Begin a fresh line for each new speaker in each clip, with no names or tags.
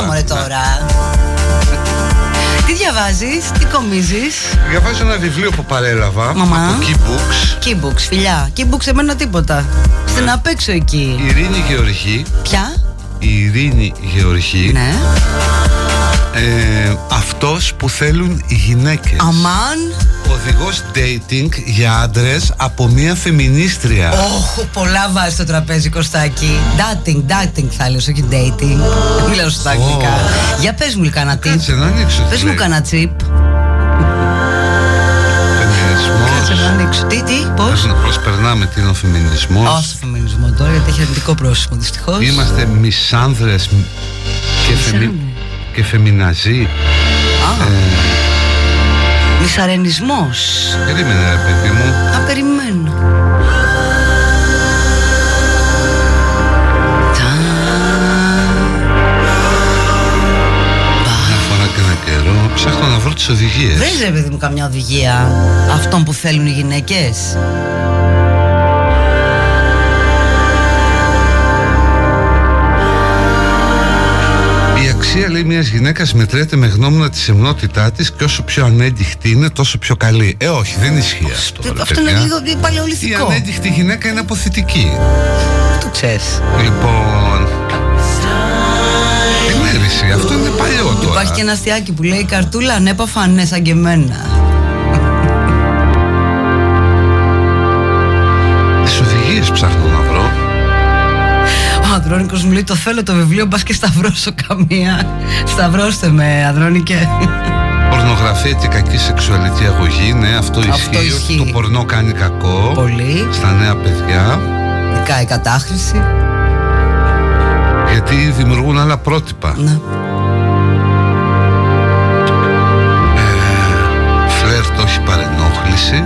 Έλα μωρέ τώρα. Τι διαβάζεις, τι κομίζεις;
Διαβάζω ένα βιβλίο που παρέλαβα
Μαμά.
από Keybooks.
Keybooks, φιλιά. Keybooks εμένα τίποτα. Στην
Ναι.
απ' έξω εκεί.
Η Ειρήνη Γεωργή.
Ποια;
Η Ειρήνη Γεωργή.
Ναι
ε, Αυτός που θέλουν οι γυναίκες.
Αμάν.
Οδηγός dating για άντρες από μια φεμινίστρια.
Όχ, πολλά βάζει στο τραπέζι Κωστάκη. Dating, dating θα λες, όχι dating. Δεν Μιλάω στα αγγλικά. Για πες μου κανένα tip.
Κάτσε να ανοίξω
Πες μου κανένα τσιπ Κάτσε να
Φεμινισμός
ανοίξω. Τι, τι, πώς;
Να προσπερνάμε τι είναι ο φεμινισμός;
Όχι φεμινισμό τώρα γιατί έχει αρνητικό πρόσωπο δυστυχώς.
Είμαστε μισάνδρες και, φεμι...
Μισάνδρες.
και φεμιναζί
Α, Μισαρενισμός.
Περίμενε ρε παιδί μου.
Να περιμένω.
Μια φορά και ένα καιρό. Ψάχνω να βρω τις οδηγίες.
Βρες ρε παιδί μου καμιά οδηγία. Αυτών που θέλουν οι γυναίκες
αξία λέει μιας γυναίκας μετρέται με γνώμονα τη σεμνότητά της και όσο πιο ανέντυχτη είναι τόσο πιο καλή. Ε όχι δεν ισχύει αυτό ρε
Αυτό είναι
παιδιά.
λίγο
Η
παλαιοληθικό
ανέντυχτη γυναίκα είναι αποθητική
Το ξέρεις.
Λοιπόν. Τι μέρηση, αυτό είναι παλιό τώρα.
Υπάρχει και ένα αστιάκι που λέει Καρτούλα ανέπαφα ναι σαν και εμένα
Τις οδηγίες ψάχνω να βρω
Ο Ανδρώνικος μου λέει το θέλω το βιβλίο Μπας και σταυρώσω καμία Σταυρώστε με Ανδρώνικε
Πορνογραφία και κακή σεξουαλική αγωγή Ναι αυτό,
Αυτό
ισχύει,
ισχύει.
ότι Το πορνό κάνει κακό
Πολύ.
Στα νέα παιδιά.
Ειδικά η κατάχρηση.
Γιατί δημιουργούν άλλα πρότυπα.
Ναι.
Φλερτ όχι παρενόχληση.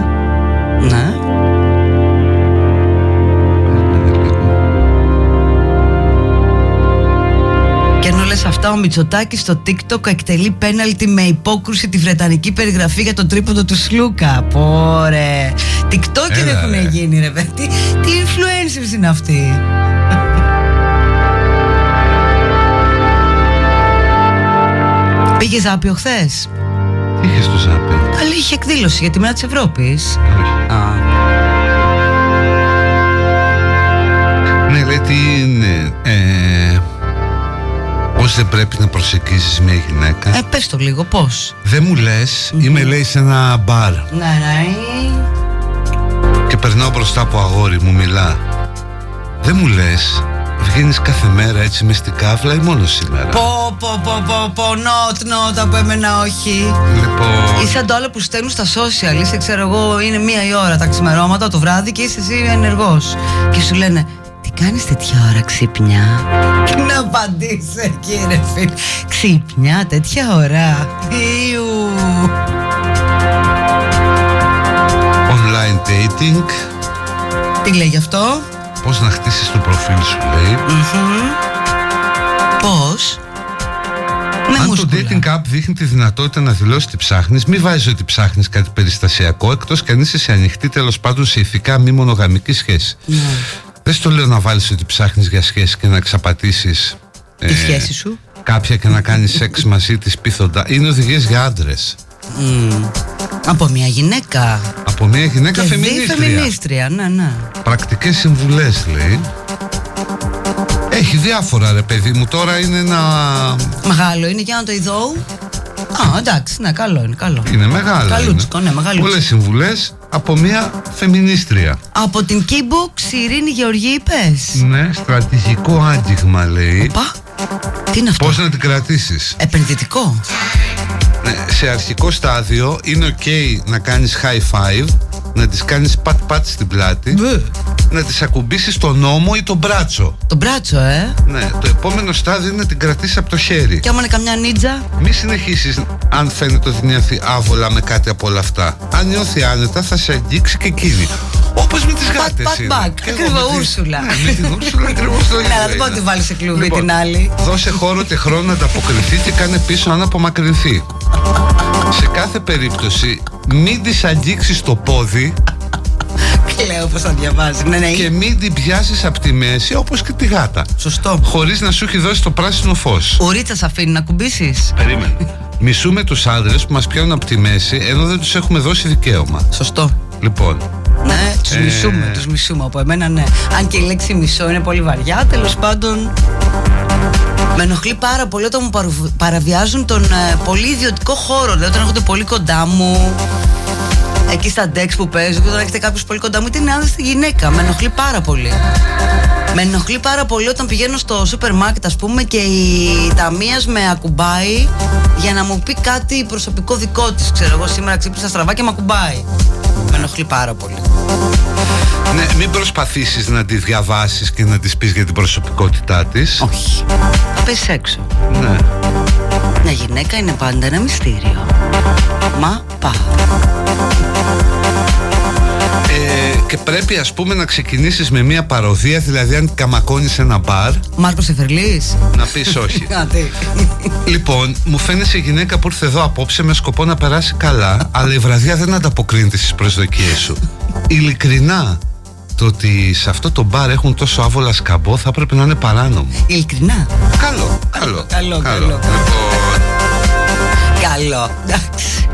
Ναι ενώ λες αυτά, ο Μητσοτάκης στο TikTok εκτελεί πέναλτι με υπόκρουση τη βρετανική περιγραφή για το τρίποντο του Σλούκα. Πόρε. TikToker
Έλα,
έχουν
ρε.
γίνει, ρε παιδί. Τι, τι influencers είναι αυτοί. Πήγε ζάπιο χθες;
Τι είχες στο ζάπι
Καλή είχε εκδήλωση για τη μέρα της Ευρώπης.
Όχι Ναι λέει τι είναι ε, Πώς δεν πρέπει να προσεγγίσεις μια γυναίκα;
Ε, πες το λίγο, πώς;
Δεν μου λες Είμαι λέει σε ένα μπαρ
Ναι, ναι.
Και περνάω μπροστά από αγόρι μου μιλά Δεν μου λες Βγαίνεις κάθε μέρα έτσι μες στην κάβλα ή μόνο σήμερα;
Πω, πω, πω, πω, πω, not, not, από εμένα όχι.
Λοιπόν
Είσαι σαν το άλλο που στέλνουν στα social, είσαι ξέρω εγώ, είναι μία η ώρα τα ξημερώματα το βράδυ και είσαι εσύ ενεργός. Και σου λένε, τι κάνεις τέτοια ώρα ξύπνια; Και να απαντήσει κύριε φίλε, ξύπνια τέτοια ώρα. Ιου.
Online dating
Τι λέει γι' αυτό;
Πώς να χτίσεις το προφίλ σου λέει
Μμμ. Πώς; Με
Αν το
μούσκουλα.
dating app δείχνει τη δυνατότητα να δηλώσει τι ψάχνεις, μην βάζεις ότι ψάχνεις κάτι περιστασιακό, εκτός κι αν είσαι σε ανοιχτή τέλος πάντων σε ηθικά μη μονογαμική σχέση.
Ναι.
Δεν στο λέω να βάλεις ότι ψάχνεις για σχέση και να εξαπατήσει.
Τη σχέση σου;
Κάποια και να κάνεις σεξ μαζί της πίθοντα. Είναι οδηγίες για άντρες.
Μμ. Από μια γυναίκα.
Από μια γυναίκα
Και δι
φεμινίστρια.
φεμινίστρια, ναι, ναι.
Πρακτικές συμβουλές λέει. Έχει διάφορα ρε παιδί μου. Τώρα είναι ένα.
Μεγάλο είναι για να το ειδώ. Α, εντάξει, ναι, καλό είναι, καλό.
Είναι μεγάλο.
Καλούτσικο, ναι, μεγαλούτσικο.
Πολλές συμβουλές από μια φεμινίστρια.
Από την Keybox, η Ειρήνη Γεωργή, είπες;
Ναι, στρατηγικό άγγιγμα λέει.
Πα, τι είναι αυτό;
Πώς να την κρατήσεις;
Επενδυτικό.
ναι, Σε αρχικό στάδιο είναι ok να κάνεις high five Να τις κάνεις πατ πατ στην πλάτη
Μπε.
Να τις ακουμπήσεις τον νόμο ή τον μπράτσο
Το μπράτσο, ε.
Ναι, το επόμενο στάδιο είναι να την κρατήσεις από το χέρι
Και άμα είναι καμιά νίτζα.
Μη συνεχίσεις αν φαίνεται ότι νιώθει άβολα με κάτι από όλα αυτά Αν νιώθει άνετα θα σε αγγίξει και εκείνη Όπως με τις
Πατ,
γάτες
πατ,
είναι.
μπακ.
Και εγώ
Ακριβό,
με τη-
Ούρσουλα.
Ναι, με την Ούρσουλα ακριβώς το ίδιο
Ναι, αλλά δεν
είναι.
μπορεί να τη βάλει σε κλουβί
Λοιπόν,
την άλλη.
Δώσε χώρο και χρόνο να ανταποκριθεί και κάνε πίσω αν απομακρυνθεί. Σε κάθε περίπτωση, μην τη αγγίξει το πόδι
Κλαίω πως θα διαβάζει. Ναι, ναι.
Και μην την πιάσεις από τη μέση όπως και τη γάτα.
Σωστό.
Χωρίς να σου έχει δώσει το πράσινο φως.
Ο Ρίτσας αφήνει να κουμπίσεις.
Περίμενε. Μισούμε τους άντρες που μας πιάνουν από τη μέση ενώ δεν τους έχουμε δώσει δικαίωμα.
Σωστό.
Λοιπόν,
Ναι, τους
Ε.
μισούμε, τους μισούμε από εμένα ναι. Αν και η λέξη μισό είναι πολύ βαριά, τέλος πάντων με ενοχλεί πάρα πολύ όταν μου παρου- παραβιάζουν τον ε, πολύ ιδιωτικό χώρο. Δηλαδή όταν έρχονται πολύ κοντά μου, εκεί στα ντεξ που παίζω, και όταν έχετε κάποιο πολύ κοντά μου, είτε είναι άντρα είτε γυναίκα. Με ενοχλεί πάρα πολύ. Με ενοχλεί πάρα πολύ όταν πηγαίνω στο σούπερ μάρκετ, ας πούμε, και η ταμεία με ακουμπάει για να μου πει κάτι προσωπικό δικό της. Ξέρω εγώ, σήμερα ξύπνησα στραβά και με ακουμπάει. Με ενοχλεί πάρα πολύ.
ναι, μην προσπαθήσεις να τη διαβάσεις και να της πεις για την προσωπικότητά της.
Όχι. Θα πέσει έξω.
Ναι.
Μια γυναίκα είναι πάντα ένα μυστήριο. Μα πά.
Ε, και πρέπει ας πούμε να ξεκινήσεις με μια παροδία, δηλαδή αν καμακώνεις ένα μπαρ,
Μάρκος Εφερλής.
να πεις όχι.
Κάτι.
λοιπόν, μου φαίνεσαι γυναίκα που ήρθε εδώ απόψε με σκοπό να περάσει καλά, αλλά η βραδιά δεν ανταποκρίνεται στις προσδοκίες σου. Ειλικρινά, το ότι σε αυτό το μπαρ έχουν τόσο άβολα σκαμπό θα έπρεπε να είναι παράνομο.
Ειλικρινά.
Καλό, καλό.
Καλό, καλό.
Λοιπόν,
Καλό. Εντάξει.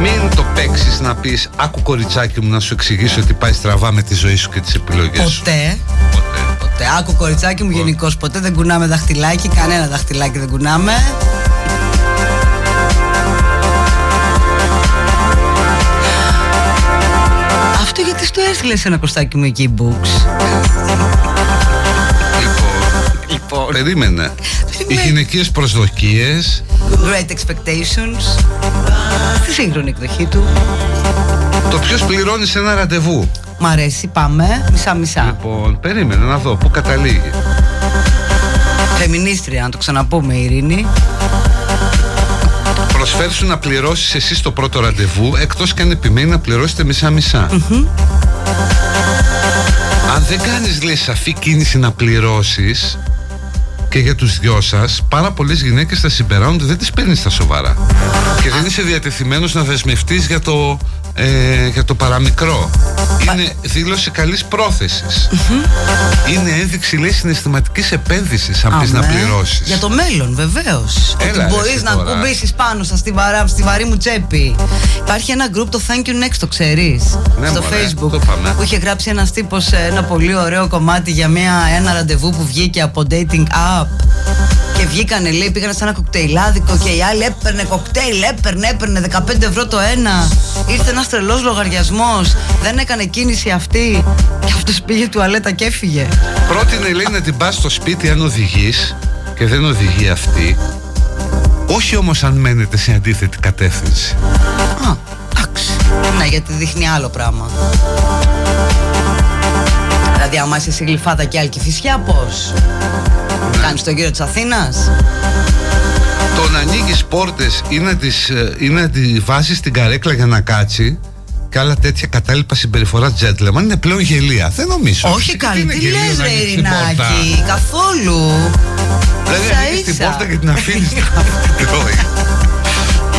μην το παίξεις να πεις Άκου κοριτσάκι μου να σου εξηγήσω ότι πάει στραβά με τη ζωή σου και τις επιλογές σου.
Ποτέ.
Ποτέ.
Ποτέ. Άκου κοριτσάκι μου γενικώς. Ποτέ δεν κουνάμε δαχτυλάκι. Κανένα δαχτυλάκι δεν κουνάμε. Αυτό γιατί στο έστειλε ένα κοστάκι μου εκεί, Books.
Λοιπόν,
Λοιπόν.
περίμενε. Οι γυναικείες προσδοκίες
Great Expectations. Στη σύγχρονη εκδοχή του.
Το ποιος πληρώνει σε ένα ραντεβού
Μ' αρέσει, πάμε. Μισά-μισά.
Λοιπόν, περίμενε να δω πού καταλήγει
Φεμινίστρια, να το ξαναπούμε, Ειρήνη.
Προσφέρεις σου να πληρώσεις εσύ το πρώτο ραντεβού Εκτός και αν επιμένει να πληρώσετε μισά-μισά. Αν δεν κάνεις λέει σαφή κίνηση να πληρώσεις και για τους δυο σας πάρα πολλές γυναίκες θα συμπεράνουν ότι δεν τις παίρνεις στα σοβαρά. Και δεν είσαι διατεθειμένος να δεσμευτείς για το, ε, για το παραμικρό είναι δήλωση καλής πρόθεσης είναι ένδειξη λέει συναισθηματικής επένδυσης αν πεις να
Αμέ.
πληρώσεις
Για το μέλλον, βεβαίως. Ότι
Έλα, ρε,
μπορείς
εσύ
να
τώρα.
κουμπίσει πάνω στα στη, βαρά, στη βαρύ μου τσέπη. Υπάρχει ένα group, το Thank You Next, το ξέρεις;
Ναι,
στο
μωρέ,
Facebook.
το είπαμε.
Που είχε γράψει ένας τύπος ένα πολύ ωραίο κομμάτι για μια, ένα ραντεβού που βγήκε από dating app. Και βγήκανε, λέει, πήγανε σε ένα κοκτέιλάδικο και η άλλη έπαιρνε κοκτέιλ, έπαιρνε, έπαιρνε 15 ευρώ το ένα. Ήρθε ένας τρελός λογαριασμός. Δεν έκανε κίνηση αυτή. Και αυτός πήγε τουαλέτα και έφυγε.
Πρότεινε λέει να την πας στο σπίτι αν οδηγείς και δεν οδηγεί αυτή όχι όμως αν μένετε σε αντίθετη κατεύθυνση
Α, εντάξει. Ναι, γιατί δείχνει άλλο πράγμα. Δηλαδή, άμα είσαι σε γλυφάδα και άλλη φυσιά, πώς; Κάνεις τον γύρο της Αθήνας.
Το να ανοίγεις πόρτες ή να, τις, ε, ή να τη βάζεις στην καρέκλα για να κάτσει και άλλα τέτοια κατάλοιπα συμπεριφορά gentleman είναι πλέον γελία. Δεν νομίζω.
Όχι
Τι
καλή,
είναι
τι
γελίο
λες
να
ρε
ανοίξεις την πόρτα;
Ειρηνάκη, καθόλου.
Δηλαδή
Ίσα
ανοίγεις την
ίσα.
πόρτα και την αφήνεις να την τρώει.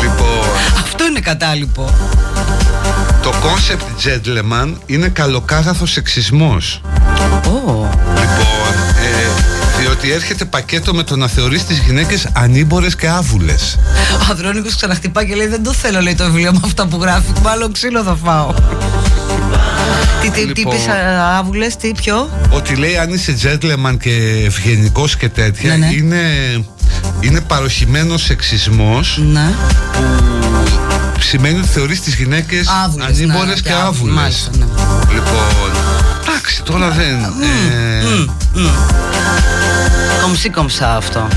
Λοιπόν,
Αυτό είναι κατάλοιπο.
το concept gentleman είναι καλοκάγαθος σεξισμός.
Ω,
Λοιπόν, ε, διότι έρχεται πακέτο με το να θεωρείς τις γυναίκες ανήμπορες και άβουλες.
Ο Ανδρώνικος ξαναχτυπά και λέει δεν το θέλω λέει το βιβλίο με αυτά που γράφει, μάλλον ξύλο θα φάω. Τι, τι, τι
Λοιπόν.
είπες α, άβουλες, τι, ποιο;
Ότι λέει αν είσαι gentleman και ευγενικός και τέτοια
Ναι, ναι.
είναι, είναι παροχημένος σεξισμός
Ναι
που σημαίνει ότι θεωρείς τις γυναίκες
Άβουλες,
ανήμπορες
ναι,
και
και άβουλες,
άβουλες.
μάλιστα, ναι.
Λοιπόν, εντάξει τώρα δεν... ε,
Μμ, μμ. Κομψή κομψά αυτό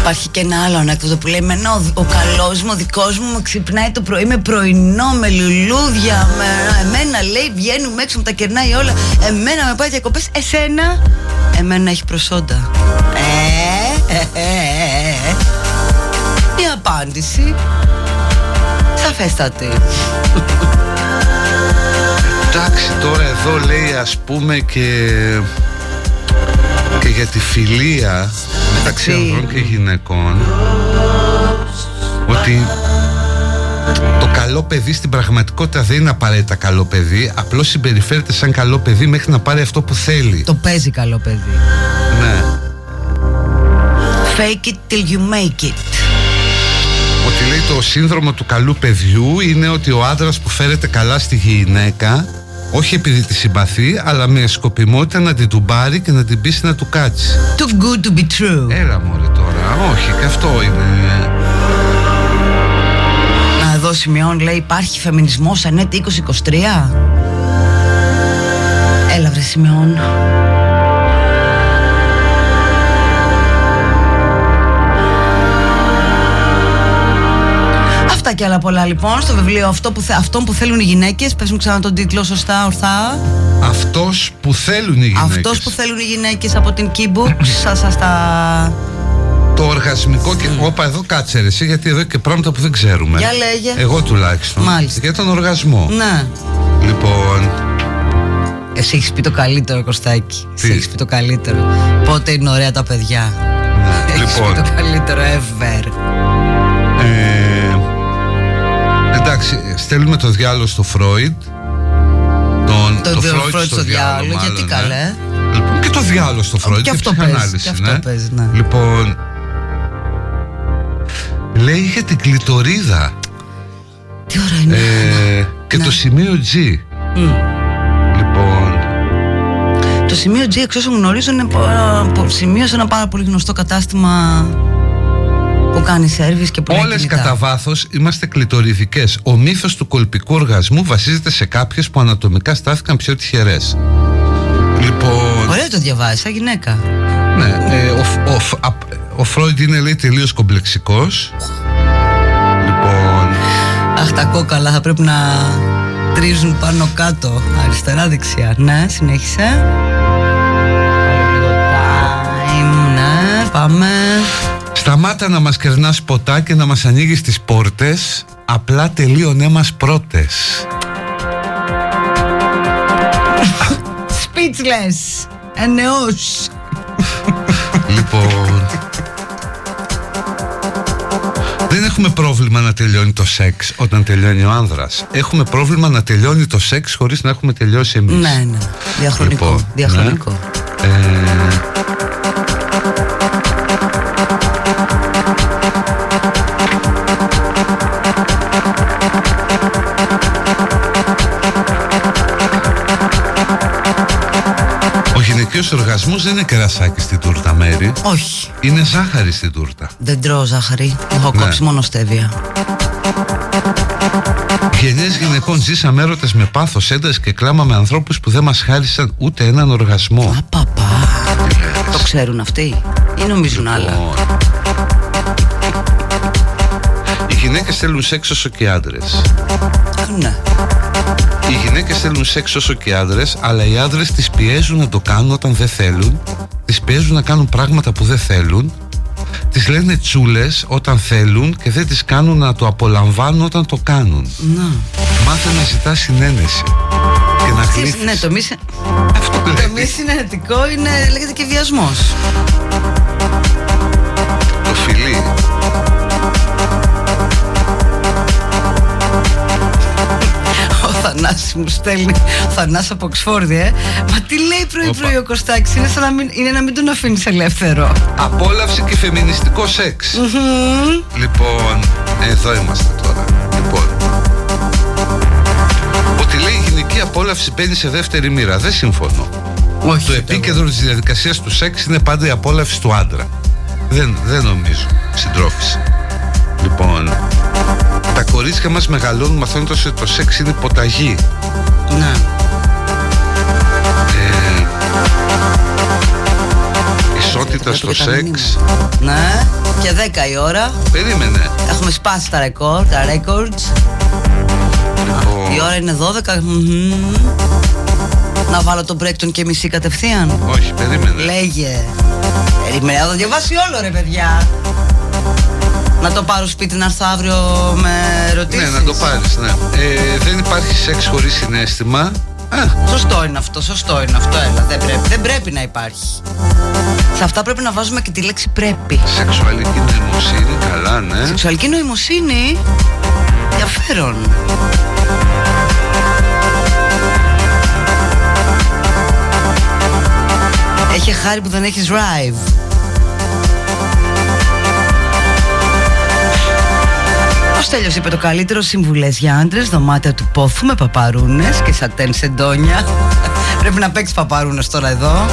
Υπάρχει και ένα άλλο ανέκδοτο που λέει Εμένα ο, ο καλός μου, ο δικός μου με ξυπνάει το πρωί με πρωινό, με λουλούδια με, Εμένα λέει βγαίνουμε έξω, μου τα κερνάει όλα Εμένα με πάει διακοπές, εσένα Εμένα έχει προσόντα ε, ε, ε, ε, ε. Η απάντηση Σαφέστατη
Εντάξει τώρα εδώ λέει ας πούμε και και για τη φιλία μεταξύ
Μεταξύ-
ανδρών και γυναικών ότι το καλό παιδί στην πραγματικότητα δεν είναι απαραίτητα καλό παιδί απλώς συμπεριφέρεται σαν καλό παιδί μέχρι να πάρει αυτό που θέλει
Το παίζει καλό παιδί.
Ναι
Fake it till you make it.
Ότι λέει το σύνδρομο του καλού παιδιού είναι ότι ο άντρας που φέρεται καλά στη γυναίκα όχι επειδή τη συμπαθεί αλλά με σκοπιμότητα να την τουμπάρει και να την πείσει να του κάτσει
Too good to be true.
Έλα μωρέ τώρα, όχι και αυτό είναι
Να εδώ σημειώνει, λέει, υπάρχει φεμινισμός ανέτη 2023. Έλα βρε σημειών. Αυτά και άλλα πολλά λοιπόν στο βιβλίο αυτό που, θε, αυτό που θέλουν οι γυναίκες. Πες μου ξανά τον τίτλο σωστά ορθά.
Αυτός που θέλουν οι γυναίκες.
Αυτός που θέλουν οι γυναίκες από την Keybook Σας σας τα...
Το οργασμικό και όπα εδώ κάτσε ρε εσύ γιατί εδώ και πράγματα που δεν ξέρουμε.
Για λέγε.
Εγώ τουλάχιστον.
Μάλιστα.
Για τον οργασμό.
Ναι.
Λοιπόν.
Εσύ έχεις πει το καλύτερο Κωστάκη. Εσύ
Τι;
έχεις πει το καλύτερο. Πότε είναι ωραία τα παιδιά.
Ναι,
Έχεις
Λοιπόν.
πει το καλύτερο ever.
ε, Εντάξει στέλνουμε το διάλογο στο Φρόιντ τον,
Το, το
Φρόιντ
Φρόιντ στο διάλογο
μάλλον,
Γιατί
ναι.
καλέ
Λοιπόν, και το διάλογο στο Φρόιντ
και αυτό
ψυχανάλυση,
παίζει, και αυτό
ναι.
παίζει, ναι.
Λοιπόν Λέει για την κλητορίδα
Τι ώρα είναι
ε, Και
Ναι.
το σημείο G
Μμ.
Λοιπόν
Το σημείο G εξ όσων γνωρίζω είναι πο- πο- σημείο σε ένα πάρα πολύ γνωστό κατάστημα που κάνει σέρβις και που λέει
Όλες
κινητά.
κατά βάθος είμαστε κλητοριδικέ. Ο μύθος του κολπικού οργασμού βασίζεται σε κάποιες που ανατομικά στάθηκαν πιο τυχερές. Λοιπόν.
Ωραία το διαβάζεις, σαν γυναίκα.
Ναι, ε, ο, ο, Φ- απ- ο Φρόιντ είναι λέει τελείως κομπλεξικός. Λοιπόν.
Αχ, τα κόκαλα θα πρέπει να τρίζουν πάνω κάτω, αριστερά δεξιά. Ναι, συνέχισε. Άλλο λίγο time, ναι, πάμε.
Σταμάτα να μας κερνάς ποτά και να μας ανοίγεις τις πόρτες Απλά τελείωνέ μας πρώτες
Speechless. Ενεός.
Λοιπόν Δεν έχουμε πρόβλημα να τελειώνει το σεξ όταν τελειώνει ο άνδρας Έχουμε πρόβλημα να τελειώνει το σεξ χωρίς να έχουμε τελειώσει εμείς
Ναι, ναι. Διαχρονικό.
Λοιπόν,
διαχρονικό.
Ε, Ο γυναικείος οργασμός δεν είναι κερασάκι στην τούρτα μέρη
Όχι.
Είναι ζάχαρη στην τούρτα
Δεν τρώω ζάχαρη. Έχω
Ναι.
κόψει μόνο στέβια.
Γενιές γυναικών ζήσαμε έρωτες με πάθος, ένταση και κλάμα με ανθρώπους που δεν μας χάρισαν ούτε έναν οργασμό
Απαπα. Το ξέρουν αυτοί ή νομίζουν άλλα;
Λοιπόν, Οι γυναίκες θέλουν σεξ όσο και οι άντρες
Ναι.
Οι γυναίκες θέλουν σεξ όσο και οι άντρες Αλλά οι άντρες τις πιέζουν να το κάνουν όταν δεν θέλουν Τις πιέζουν να κάνουν πράγματα που δεν θέλουν Τις λένε τσούλες όταν θέλουν Και δεν τις κάνουν να το απολαμβάνουν όταν το κάνουν
Να.
Μάθε να ζητάς συνένεση Και να
Ξέρεις,
γλύφεις
Ναι, το μη, συ-
Αυτό
το
λέει
μη συνενετικό είναι, λέγεται και βιασμός.
Το φιλί
Ο Θανάσης μου στέλνει, ο Θανάσης από Οξφόρδη, ε. Μα τι λέει πρωί-πρωί ο Κωστάκης, είναι, σαν να μην, είναι να μην τον αφήνεις ελεύθερο.
Απόλαυση και φεμινιστικό σεξ. Λοιπόν, εδώ είμαστε τώρα. Λοιπόν. Ότι λέει η γυναική απόλαυση μπαίνει σε δεύτερη μοίρα. Δεν συμφωνώ.
Όχι.
Το επίκεντρο της διαδικασίας του σεξ είναι πάντα η απόλαυση του άντρα. Δεν, δεν νομίζω. Συντρόφιση Λοιπόν Τα κορίτσια μας μεγαλώνουν μαθαίνοντας ότι το σεξ είναι υποταγή
Ναι.
ε, Ισότητα στο
Βλέπω και τα
σεξ
μηνύματα. Ναι. Και 10 η ώρα.
Περίμενε
Έχουμε σπάσει τα ρεκόρ, τα records.
Λοιπόν,
Η ώρα είναι 12. μμμ. Να βάλω το break των και μισή κατευθείαν.
Όχι, περίμενε
Λέγε. Περίμενε, θα το διαβάσει όλο ρε παιδιά. Να το πάρω σπίτι να έρθω αύριο με ερωτήσεις.
Ναι, να το πάρεις, ναι. Ε, δεν υπάρχει σεξ χωρίς συνέστημα. Α,
Σωστό είναι αυτό, σωστό είναι αυτό, έλα, δεν πρέπει, δεν πρέπει να υπάρχει. Σε αυτά πρέπει να βάζουμε και τη λέξη πρέπει.
Σεξουαλική νοημοσύνη, καλά, ναι.
Σεξουαλική νοημοσύνη. Ενδιαφέρον. Έχει χάρη που δεν έχεις drive. Ο Στέλιος είπε το καλύτερο συμβουλές για άντρες Δωμάτια του πόθου με παπαρούνες Και σατέν σεντόνια Πρέπει να παίξεις παπαρούνες τώρα εδώ.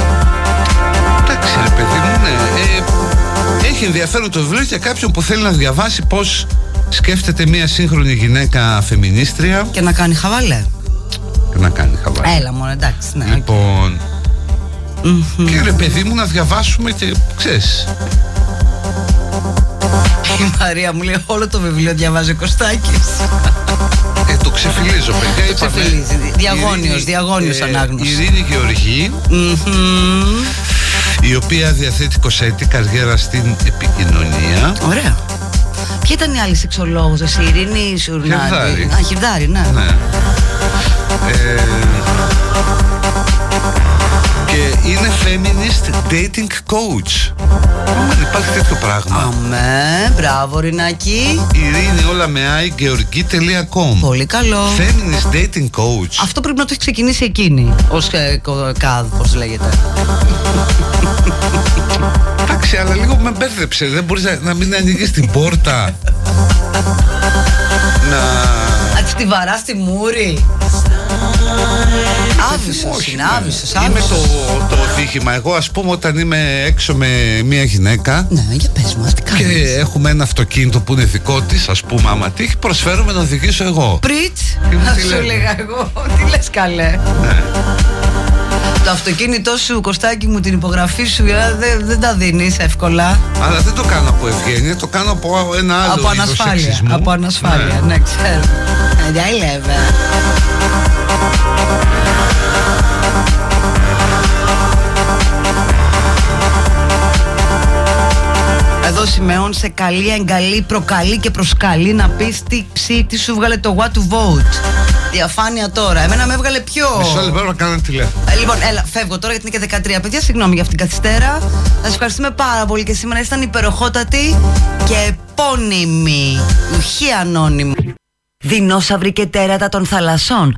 Εντάξει ρε παιδί μου ναι. ε, Έχει ενδιαφέρον το βιβλίο για κάποιον που θέλει να διαβάσει Πώς σκέφτεται μια σύγχρονη γυναίκα φεμινίστρια.
Και να κάνει χαβαλέ.
Και να κάνει χαβαλέ.
Έλα μόνο εντάξει ναι,
Λοιπόν. Και ρε παιδί μου να διαβάσουμε και ξέρεις
η Μαρία μου λέει όλο το βιβλίο διαβάζει ο Κωστάκης.
Ε, το ξεφυλίζω παιδιά
Το ξεφυλίζει, διαγώνιος, διαγώνιος ε, ανάγνωση.
Ειρήνη Γεωργή Η οποία διαθέτει 20 καριέρα στην επικοινωνία.
Ωραία. Ποια ήταν η άλλη σεξολόγος, η Ειρήνη Σουρνάρη
Χιρδάρη
Α, Χιρδάρη, ναι,
ναι. Ε, και είναι feminist dating coach Αμέ, υπάρχει τέτοιο πράγμα.
Αμέ, μπράβο Ρινάκη.
Ειρήνη όλα με i
Πολύ καλό.
Feminist dating coach.
Αυτό πρέπει να το έχει ξεκινήσει εκείνη. Ω ε, ΚΑΔ, πώς λέγεται.
Εντάξει, αλλά λίγο με μπέρδεψε. Δεν μπορείς να, να μην ανοίγεις την πόρτα. να.
Να τη βαράς στη μούρη. Άβυσο είναι, άβυσο.
Είμαι το, το δίχημα. Εγώ, ας πούμε, όταν είμαι έξω με μια γυναίκα.
Ναι, για πες μα, τι
κάνεις. Και έχουμε ένα αυτοκίνητο που είναι δικό της, ας πούμε, άμα τύχει, προσφέρομαι να οδηγήσω εγώ.
Πριτ, να σου έλεγα εγώ. Τι λες, καλέ. Ναι. Το αυτοκίνητό σου, Κωστάκι μου, την υπογραφή σου ε, δεν, δεν τα δίνεις εύκολα.
Αλλά δεν το κάνω από ευγένεια, το κάνω από ένα άλλο
Από ανασφάλεια. Από ανασφάλεια, ναι, ναι ξέρω. Δεν Εδώ Σιμεών σε καλή, εγκαλή, προκαλεί και προσκαλεί να πει τι ψή, τι σου βγάλε το what to vote. Διαφάνεια τώρα. Εμένα με έβγαλε πιο.
Μισό λεπτό να κάνω τηλέφωνο.
Ε, λοιπόν, έλα, φεύγω τώρα γιατί είναι και 13. Παιδιά, συγγνώμη για αυτήν την καθυστέρα. Θα σας ευχαριστούμε πάρα πολύ και σήμερα ήταν υπεροχότατη και επώνυμη. Ουχή ανώνυμη. Δεινόσαυροι και τέρατα των θαλασσών.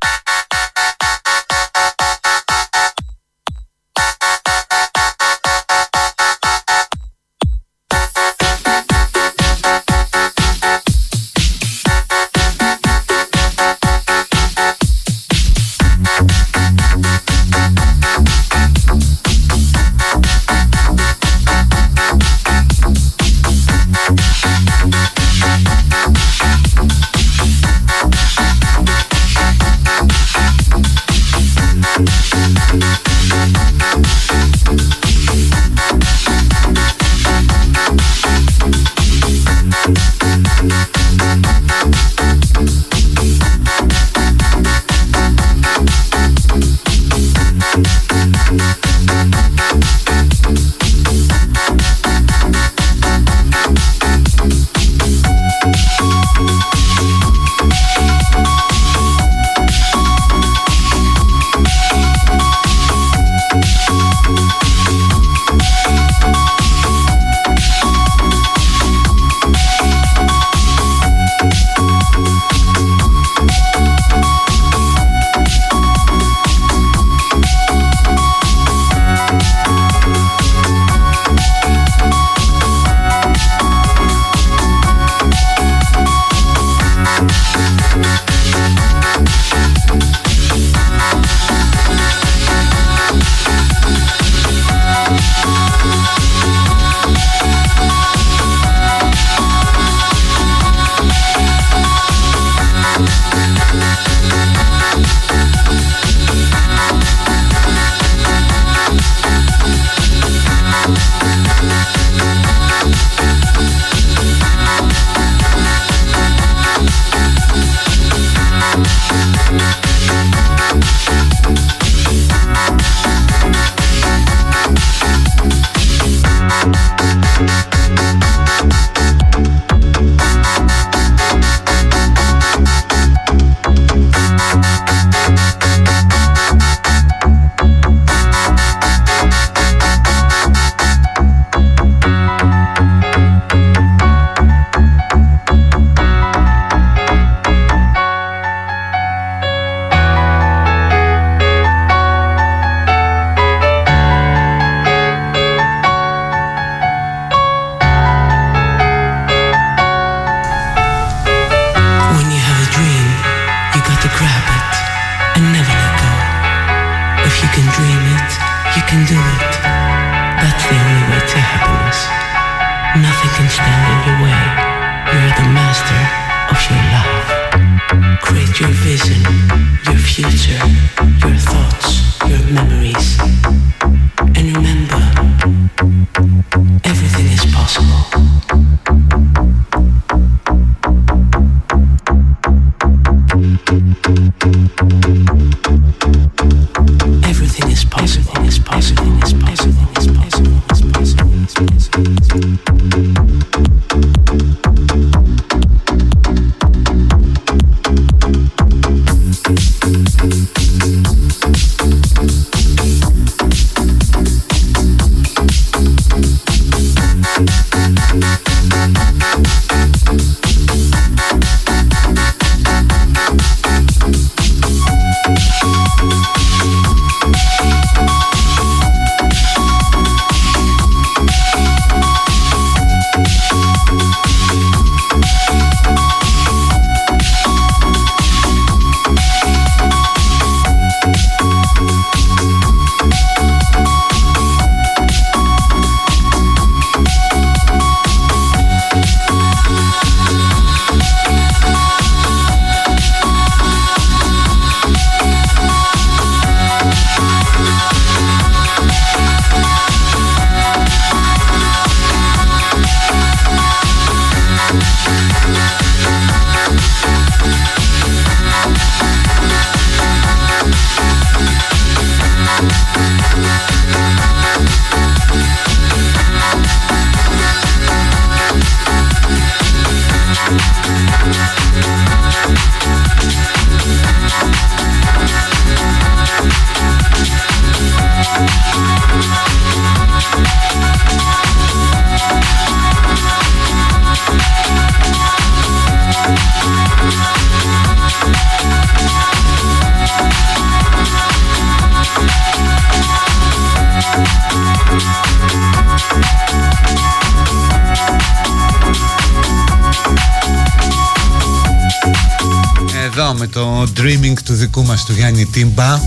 Δικού μας του Γιάννη Τίμπα.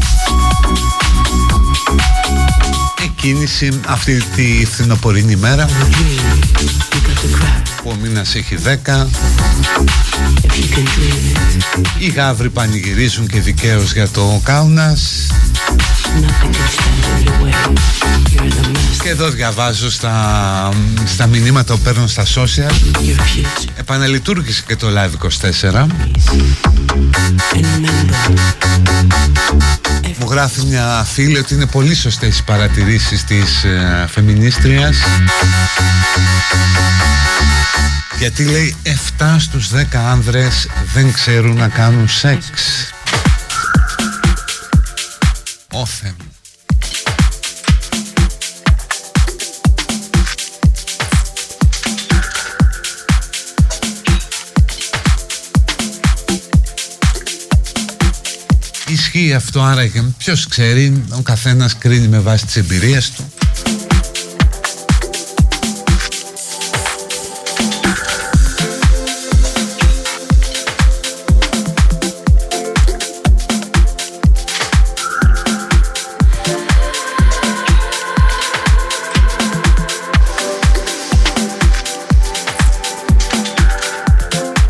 Εκκίνηση αυτή τη φθινοπορεινή μέρα. Που ο μήνας έχει 10 Οι γάβροι πανηγυρίζουν και δικαίως για το Κάουνας. Και εδώ διαβάζω στα, στα μηνύματα που παίρνω στα social Επαναλειτουργήσε και το Live 24 μου γράφει μια φίλη ότι είναι πολύ σωστές οι παρατηρήσεις της ε, φεμινίστριας. Γιατί λέει 7 στους 10 άνδρες δεν ξέρουν να κάνουν σεξ Ισχύει αυτό άραγε ποιος ξέρει Ο καθένας κρίνει με βάση τις εμπειρίες του.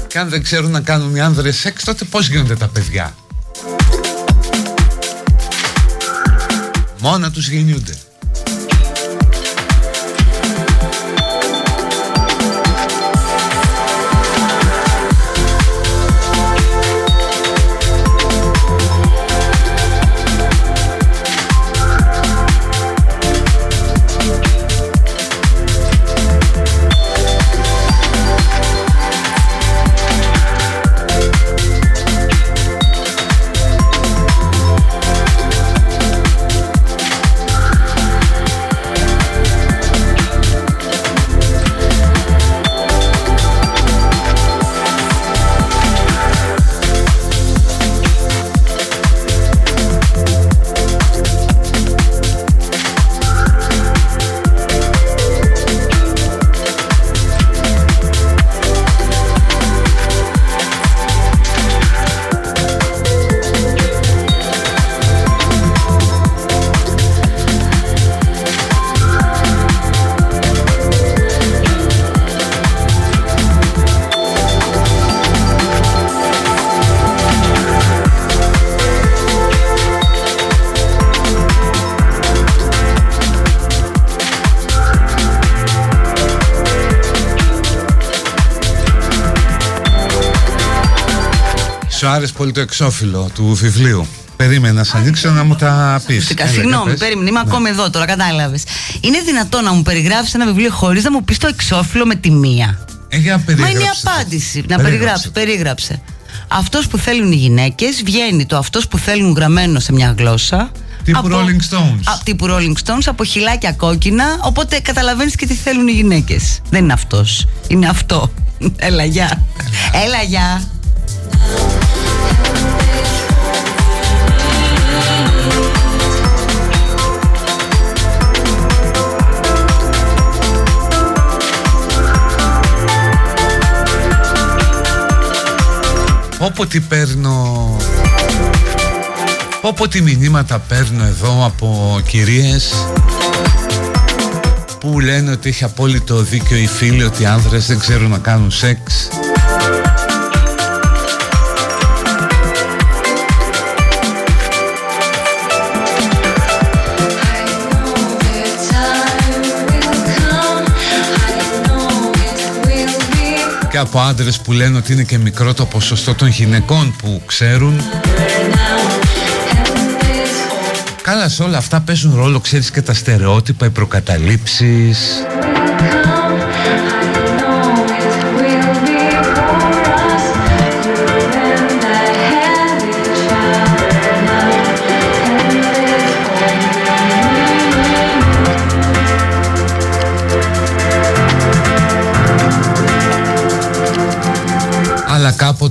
Και αν δεν ξέρουν να κάνουν οι άνδρες σεξ τότε πώς γίνονται τα παιδιά; Μόνα τους γεννιούνται. Άρεσε πολύ το εξώφυλλο του βιβλίου. Περίμενα να σα ανοίξω να μου τα πεις.
Συγγνώμη, περίμενε, είμαι ναι. ακόμη εδώ τώρα, κατάλαβες. Είναι δυνατό να μου περιγράψεις ένα βιβλίο χωρίς να μου πεις το εξώφυλλο με τη μία;
Ε, Μα
είναι η απάντηση. Να περιγράψει, περίγραψε. Αυτός που θέλουν οι γυναίκες βγαίνει το αυτός που θέλουν γραμμένο σε μια γλώσσα.
Τύπου από, Rolling Stones.
Α, τύπου Rolling Stones, από χυλάκια κόκκινα. Οπότε καταλαβαίνεις και τι θέλουν οι γυναίκες. Δεν είναι αυτός. Είναι αυτό. Έλα, γεια. Έλα, γεια.
Όποτε παίρνω. Όποτε μηνύματα παίρνω εδώ από κυρίες που λένε ότι έχει απόλυτο δίκιο οι φίλοι ότι οι άνδρες δεν ξέρουν να κάνουν σεξ και από άντρες που λένε ότι είναι και μικρό το ποσοστό των γυναικών που ξέρουν. Καλά σε όλα αυτά παίζουν ρόλο ξέρεις και τα στερεότυπα, οι προκαταλήψεις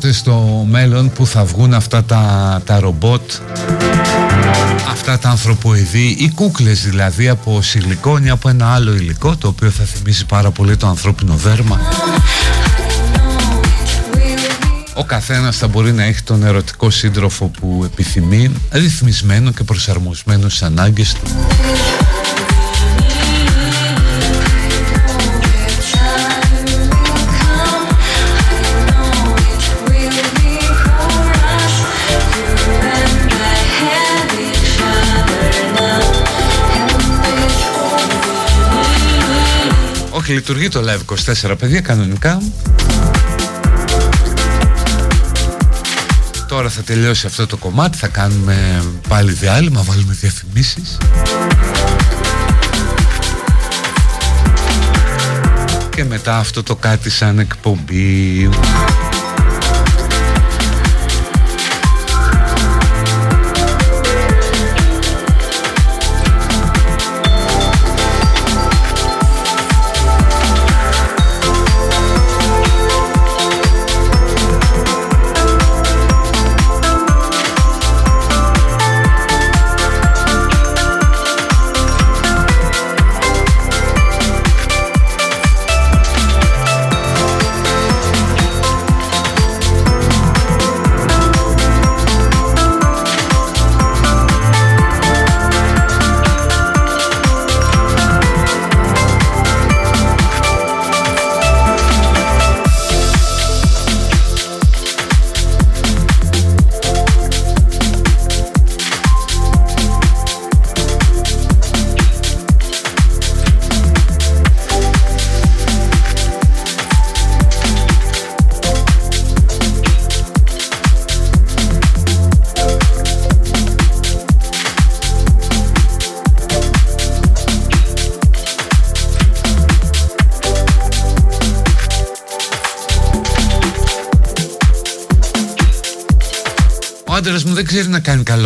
Αλλά κάποτε στο μέλλον που θα βγουν αυτά τα, τα ρομπότ αυτά τα ανθρωποειδή ή κούκλες δηλαδή από σιλικόνη από ένα άλλο υλικό το οποίο θα θυμίσει πάρα πολύ το ανθρώπινο δέρμα. Ο καθένας θα μπορεί να έχει τον ερωτικό σύντροφο που επιθυμεί ρυθμισμένο και προσαρμοσμένο στις ανάγκες του Όχι, λειτουργεί το Live 24, παιδιά, κανονικά. Τώρα θα τελειώσει αυτό το κομμάτι, θα κάνουμε πάλι διάλειμμα, βάλουμε διαφημίσεις. Και μετά αυτό το κάτι σαν εκπομπή.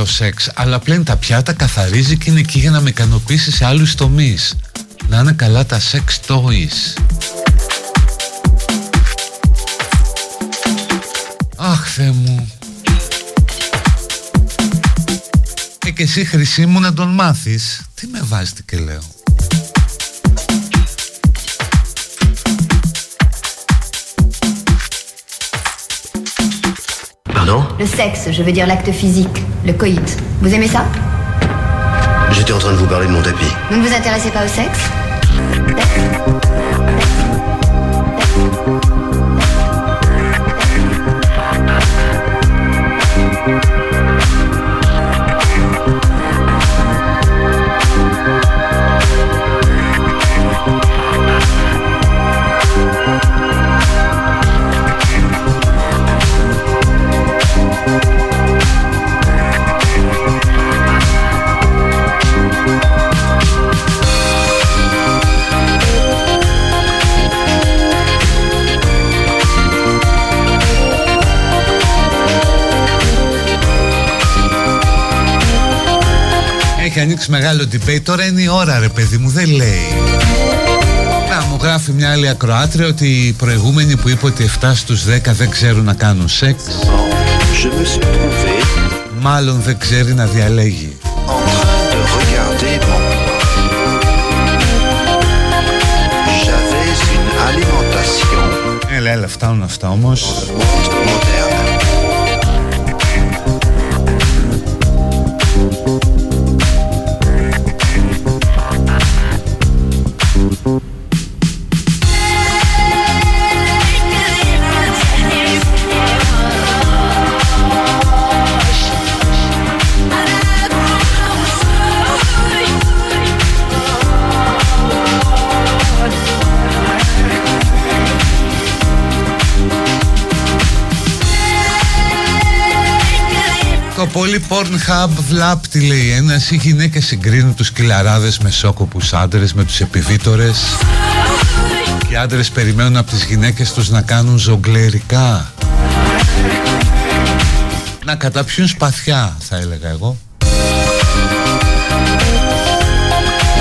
Σεξ, αλλά πλέον τα πιάτα καθαρίζει και είναι εκεί για να με ικανοποιήσει σε άλλους τομείς. Να είναι καλά τα σεξ toys. Αχ, Θεέ μου. Ε, και εσύ χρυσή μου να τον μάθεις. Τι με βάζετε και λέω.
Le sexe, je veux dire l'acte physique, le coït. Vous aimez ça
J'étais en train de vous parler de mon tapis.
Vous ne vous intéressez pas au sexe
σεξ μεγάλο debate. Τώρα είναι η ώρα ρε παιδί μου δεν λέει. Να μου γράφει μια άλλη ακροάτρια Ότι οι προηγούμενοι που είπε ότι 7 στους 10 δεν ξέρουν να κάνουν σεξ Μάλλον δεν ξέρει να διαλέγει. Έλα, έλα, φτάνουν αυτά όμως πολύ Pornhub βλάπτει λέει ένας Οι γυναίκες συγκρίνουν τους κυλαράδες με σόκοπους άντρες Με τους επιβίτορες. Και οι άντρες περιμένουν από τις γυναίκες τους να κάνουν ζογκλερικά. Να καταπιούν σπαθιά θα έλεγα εγώ.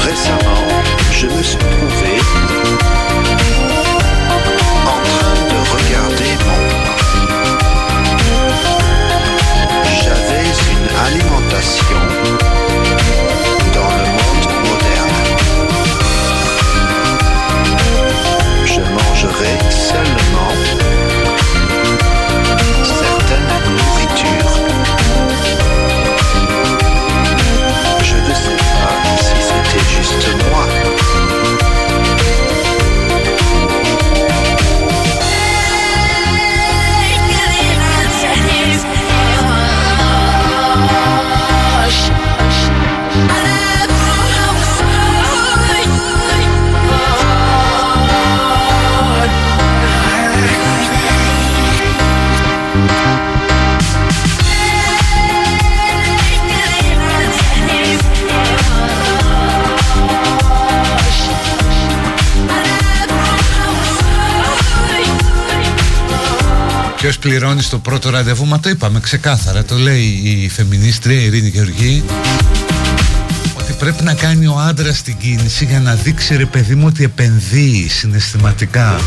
Récemment, je me suis Ποιος πληρώνει στο πρώτο ραντεβού, μα το είπαμε ξεκάθαρα. Το λέει η φεμινίστρια Ειρήνη Γεωργή. Ότι πρέπει να κάνει ο άντρας την κίνηση για να δείξει ρε παιδί μου ότι επενδύει συναισθηματικά.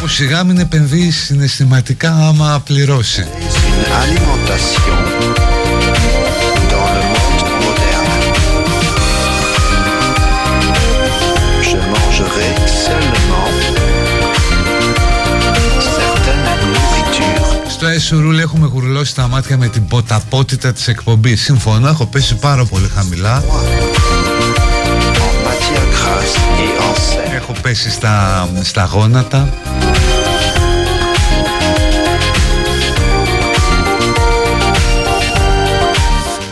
Που σιγά μην επενδύει συναισθηματικά άμα πληρώσει. Στο Εσουρούλ έχουμε γουρλώσει τα μάτια με την ποταπότητα της εκπομπής. Συμφωνώ, έχω πέσει πάρα πολύ χαμηλά. Έχω πέσει στα, στα γόνατα.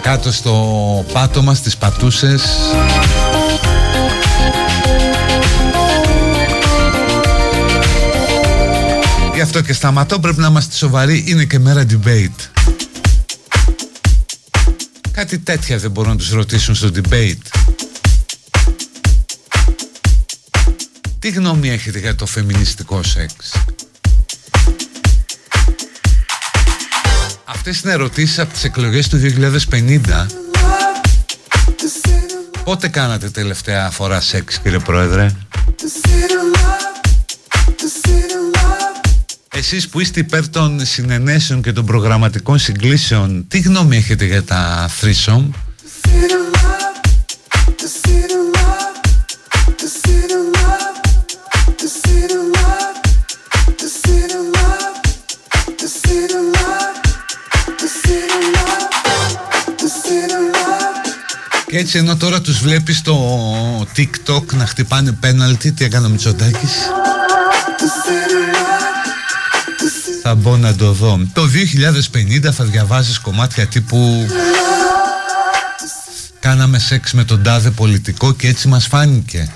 Κάτω στο πάτωμα στις πατούσες Γι' αυτό και σταματώ. Πρέπει να είμαστε σοβαροί. Είναι και μέρα debate. Κάτι τέτοια δεν μπορούν να τους ρωτήσουν στο debate. Τι γνώμη έχετε για το φεμινιστικό σεξ; Αυτές είναι ερωτήσεις από τις εκλογές του 2050 Πότε κάνατε τελευταία φορά σεξ κύριε Πρόεδρε; Εσείς που είστε υπέρ των συνενέσεων και των προγραμματικών συγκλήσεων Τι γνώμη έχετε για τα threesome; Και έτσι ενώ τώρα τους βλέπεις στο TikTok να χτυπάνε πέναλτι Τι έκανε ο Μητσοτάκης; το δω. 2050 θα διαβάζεις κομμάτια τύπου κάναμε σεξ με τον τάδε πολιτικό και έτσι μας φάνηκε.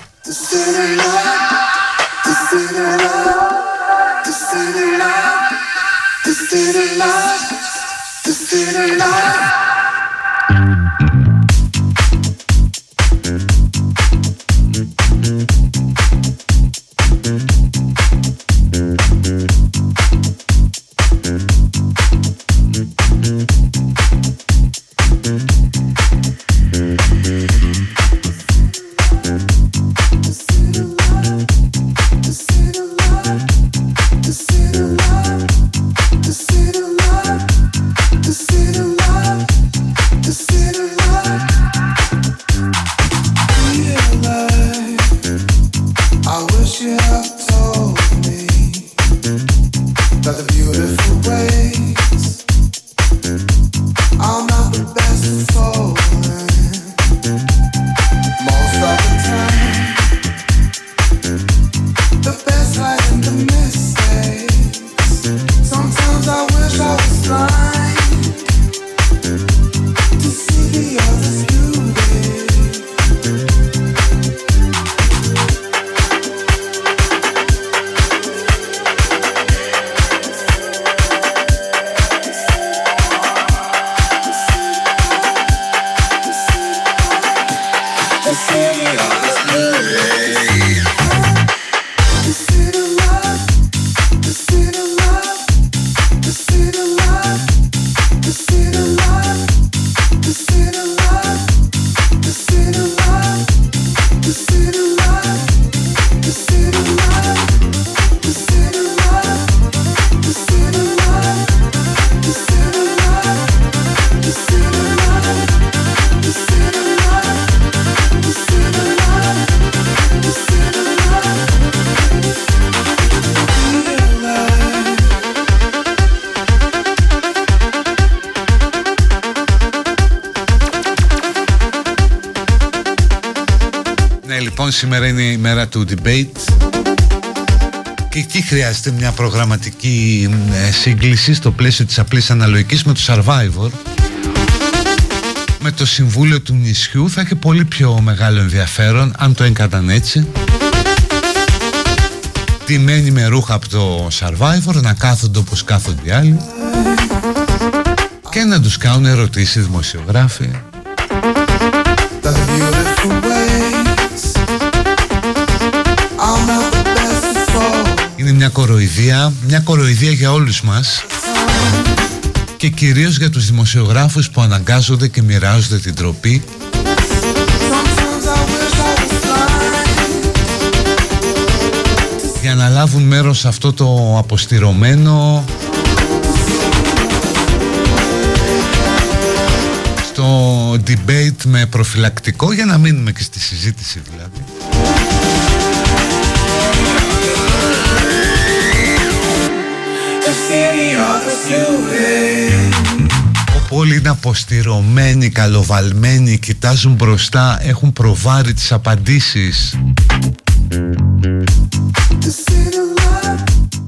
Του debate. Και εκεί χρειάζεται μια προγραμματική ε, σύγκληση στο πλαίσιο της απλής αναλογικής με το Survivor. Με το Συμβούλιο του Νησιού θα έχει πολύ πιο μεγάλο ενδιαφέρον αν το έκαναν έτσι. Μένει με ρούχα από το Survivor να κάθονται όπως κάθονται οι άλλοι. Και να τους κάνουν ερωτήσεις δημοσιογράφοι μια κοροϊδία, μια κοροϊδία για όλους μας και κυρίως για τους δημοσιογράφους που αναγκάζονται και μοιράζονται την τροπή. Για να λάβουν μέρος σε αυτό το αποστηρωμένο. Στο debate με προφυλακτικό για να μείνουμε και στη συζήτηση δηλαδή όλοι είναι αποστηρωμένοι, καλοβαλμένοι, κοιτάζουν μπροστά, έχουν προβάρει τις απαντήσεις.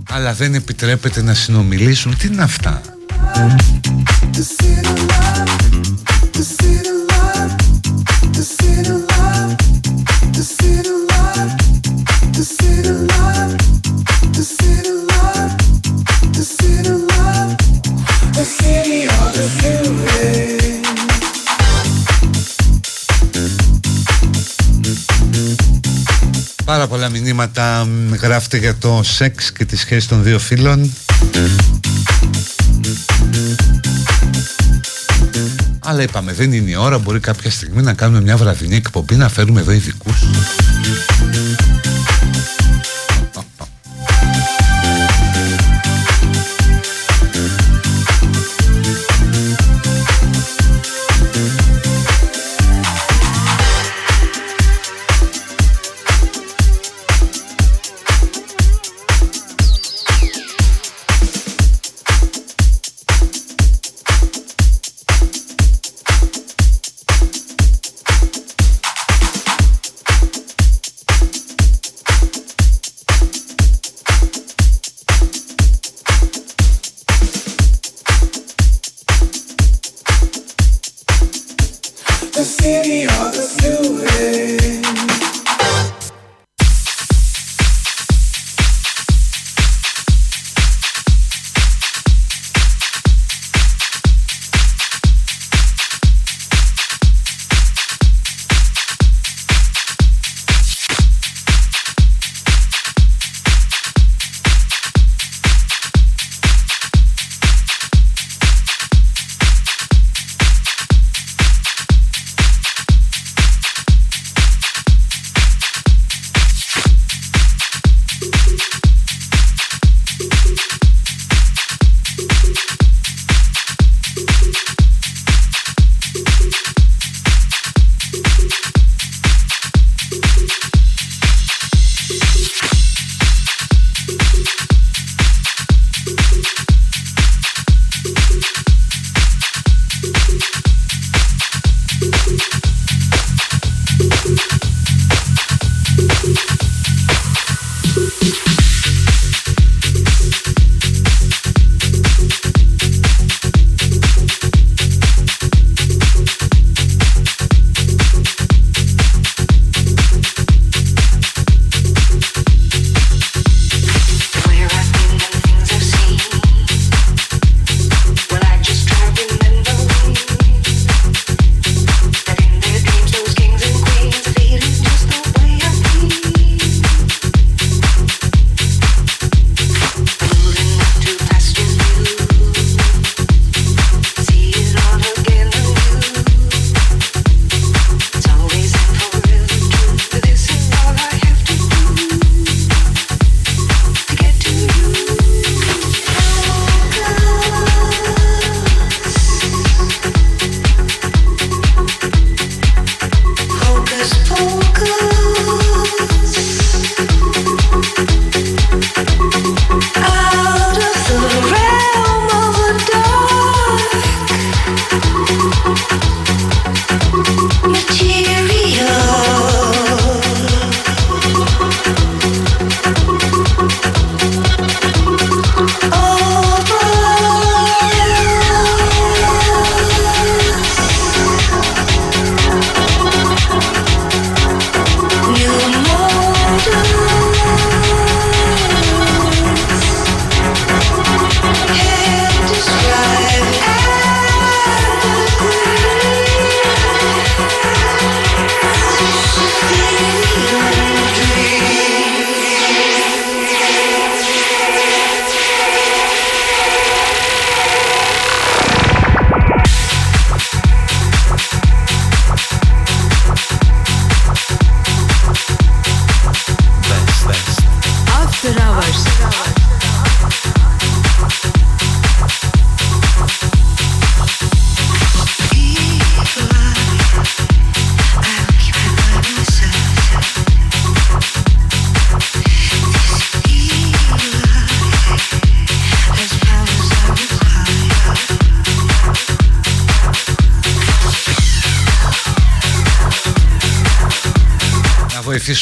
Αλλά δεν επιτρέπεται να συνομιλήσουν. Τι είναι αυτά; Μηνύματα γράφτε για το σεξ και τη σχέση των δύο φίλων Αλλά είπαμε δεν είναι η ώρα Μπορεί κάποια στιγμή να κάνουμε μια βραδινή εκπομπή Να φέρουμε εδώ ειδικούς.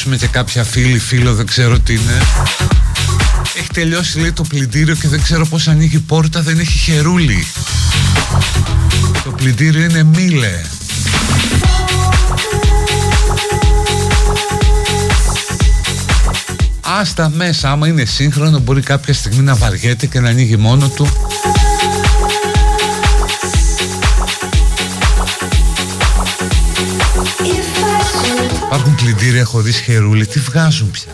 Βοηθήσουμε και κάποια φίλη, φίλο, δεν ξέρω τι είναι. Έχει τελειώσει λέει το πλυντήριο και δεν ξέρω πώς ανοίγει η πόρτα, δεν έχει χερούλι. Το πλυντήριο είναι μήλε. Άστα μέσα, άμα είναι σύγχρονο μπορεί κάποια στιγμή να βαριέται και να ανοίγει μόνο του. Υπάρχουν πλυντήρια χωρίς χερούλι, τι βγάζουν πια;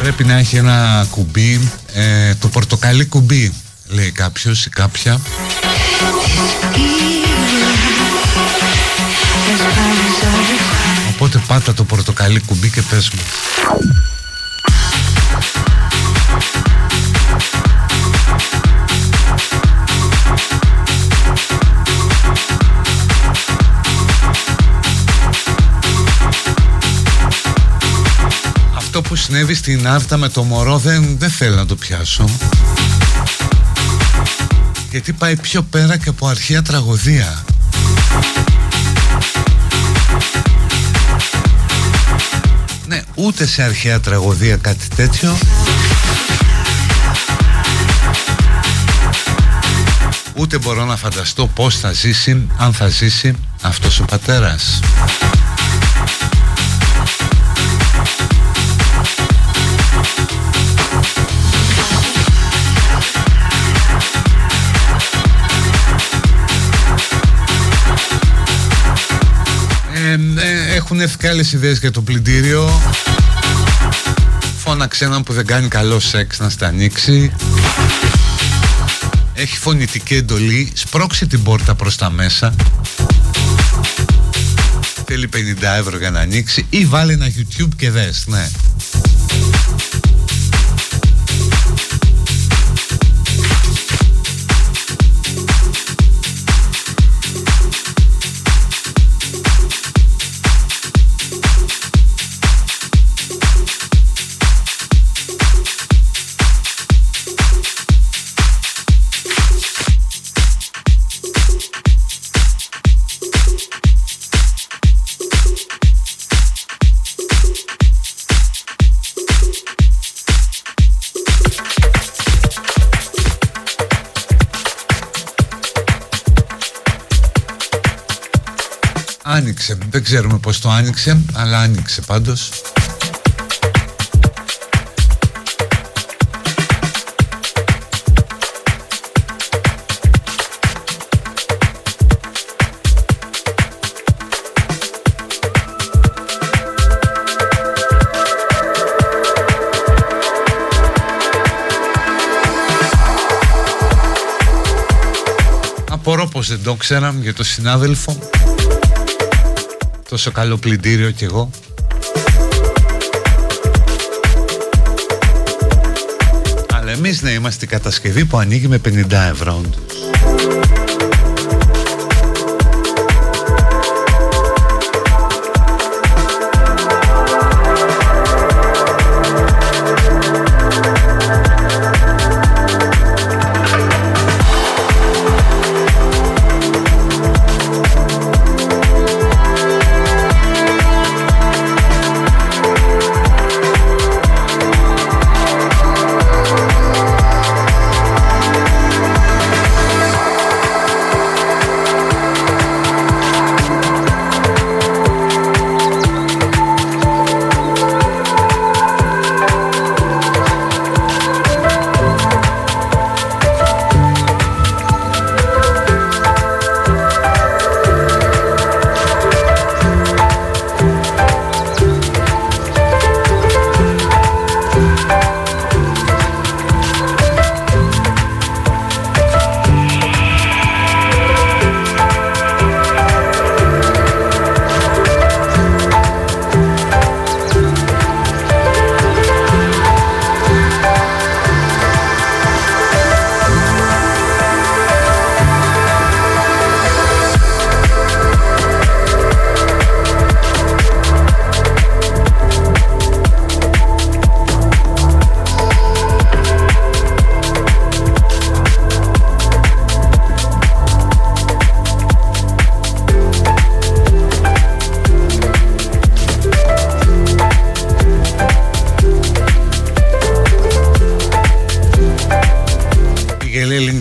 Πρέπει να έχει ένα κουμπί, ε, το πορτοκαλί κουμπί, λέει κάποιος ή κάποια. Οπότε πάτα το πορτοκαλί κουμπί και πες μου. Συνέβη στην Άρτα με το μωρό δεν, δεν θέλω να το πιάσω. Γιατί πάει πιο πέρα και από αρχαία τραγωδία. Ναι, ούτε σε αρχαία τραγωδία κάτι τέτοιο. Ούτε μπορώ να φανταστώ πώς θα ζήσει, αν θα ζήσει αυτός ο πατέρας έχουν έρθει και άλλες ιδέες για το πλυντήριο. Φώναξε έναν που δεν κάνει καλό σεξ να στα ανοίξει. Έχει φωνητική εντολή. Σπρώξει την πόρτα προς τα μέσα. Θέλει 50 ευρώ για να ανοίξει Ή βάλει ένα YouTube και δες Ναι Άνοιξε, δεν ξέρουμε πως το άνοιξε, αλλά άνοιξε πάντως. Απορώ πως δεν το ξέραμε για το συνάδελφο Τόσο καλό πλυντήριο κι εγώ. Αλλά εμείς να είμαστε η κατασκευή που ανοίγει με 50 ευρώ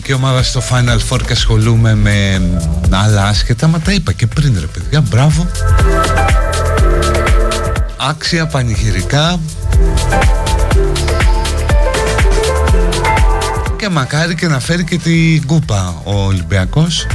ελληνική ομάδα στο Final Four και ασχολούμαι με άλλα άσχετα Μα τα είπα και πριν ρε παιδιά Μπράβο. Άξια πανηγυρικά. Και μακάρι και να φέρει και την κούπα ο Ολυμπιακός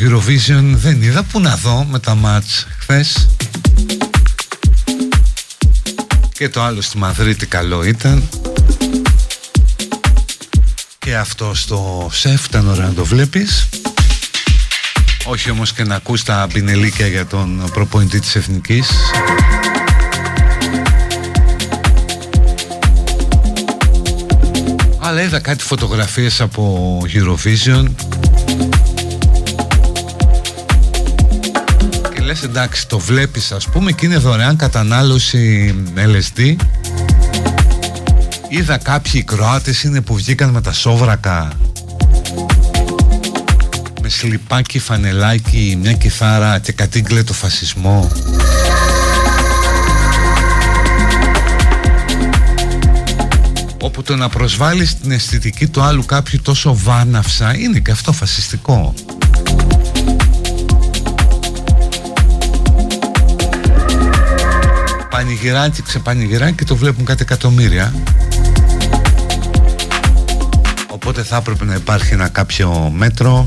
Eurovision δεν είδα. Που να δω με τα μάτς χθες. Και το άλλο στη Μαδρίτη καλό ήταν. Και αυτό στο σεφ ήταν ωραίο να το βλέπεις. Όχι όμως και να ακούς τα πινελίκια για τον προπονητή της Εθνικής. Αλλά είδα κάτι φωτογραφίες από Eurovision λες εντάξει το βλέπεις ας πούμε και είναι δωρεάν κατανάλωση LSD Είδα κάποιοι Κροάτες είναι που βγήκαν με τα σόβρακα. Με σλιπάκι, φανελάκι, μια κιθάρα και κατήγκλε το φασισμό. Όπου το να προσβάλλεις την αισθητική του άλλου κάποιου τόσο βάναυσα είναι και αυτό φασιστικό πανηγυράκι, ξεπανηγυράκι και το βλέπουν κάτι εκατομμύρια. Οπότε θα έπρεπε να υπάρχει ένα κάποιο μέτρο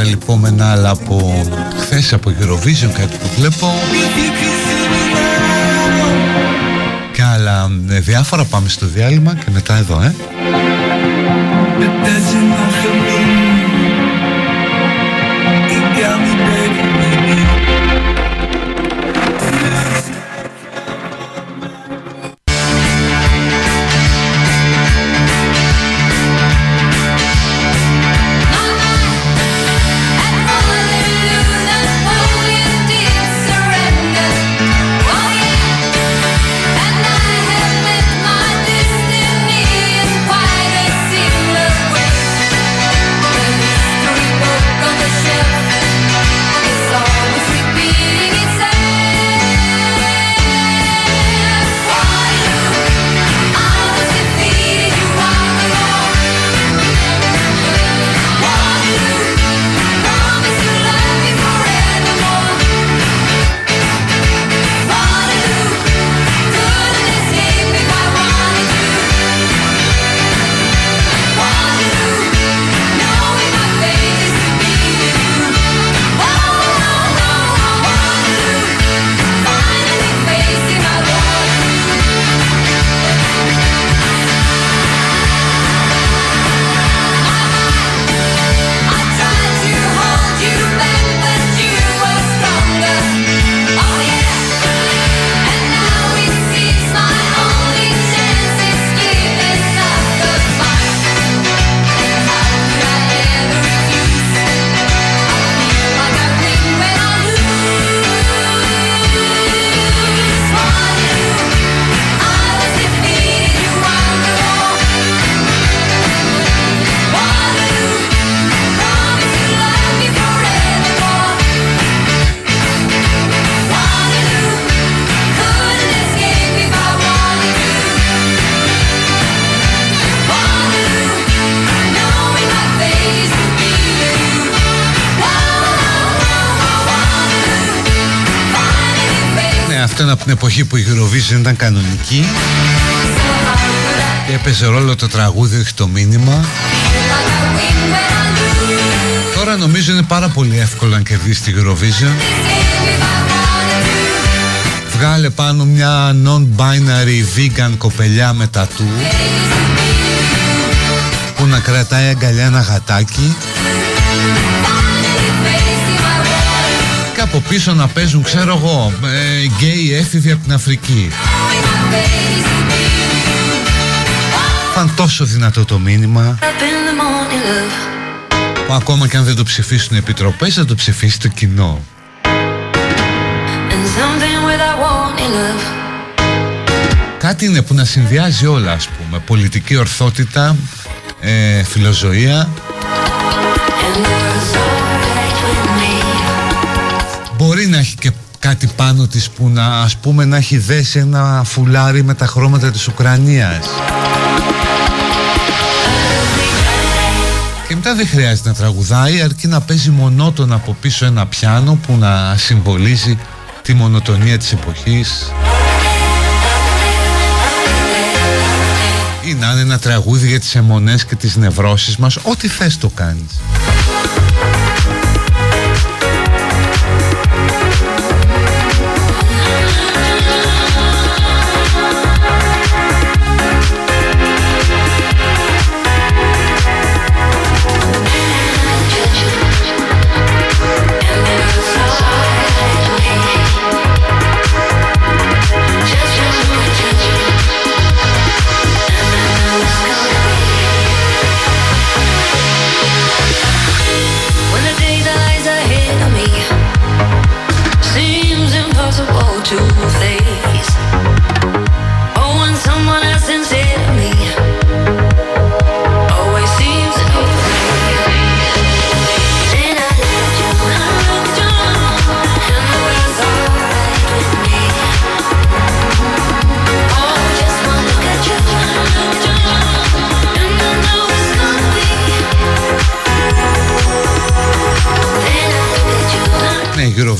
παραλυπόμενα άλλα από χθες από Eurovision κάτι που βλέπω. Και άλλα ε, διάφορα πάμε στο διάλειμμα και μετά εδώ ε εποχή που η Eurovision ήταν κανονική και έπαιζε ρόλο το τραγούδι όχι το μήνυμα. Τώρα νομίζω είναι πάρα πολύ εύκολο να κερδίσει τη Eurovision. Βγάλε πάνω μια non-binary vegan κοπελιά με τατού που να κρατάει αγκαλιά ένα γατάκι από πίσω να παίζουν ξέρω εγώ ε, γκέι έφηβοι από την Αφρική. Φαν τόσο δυνατό το μήνυμα που ακόμα και αν δεν το ψηφίσουν οι επιτροπές θα το ψηφίσει το κοινό. Κάτι είναι που να συνδυάζει όλα ας πούμε. Πολιτική ορθότητα, ε, φιλοζωία κάτι πάνω της που να ας πούμε να έχει δέσει ένα φουλάρι με τα χρώματα της Ουκρανίας. Και μετά δεν χρειάζεται να τραγουδάει αρκεί να παίζει μονότονα από πίσω ένα πιάνο που να συμβολίζει τη μονοτονία της εποχής. Ή να είναι ένα τραγούδι για τις αιμονές και τις νευρώσεις μας. Ό,τι θες το κάνεις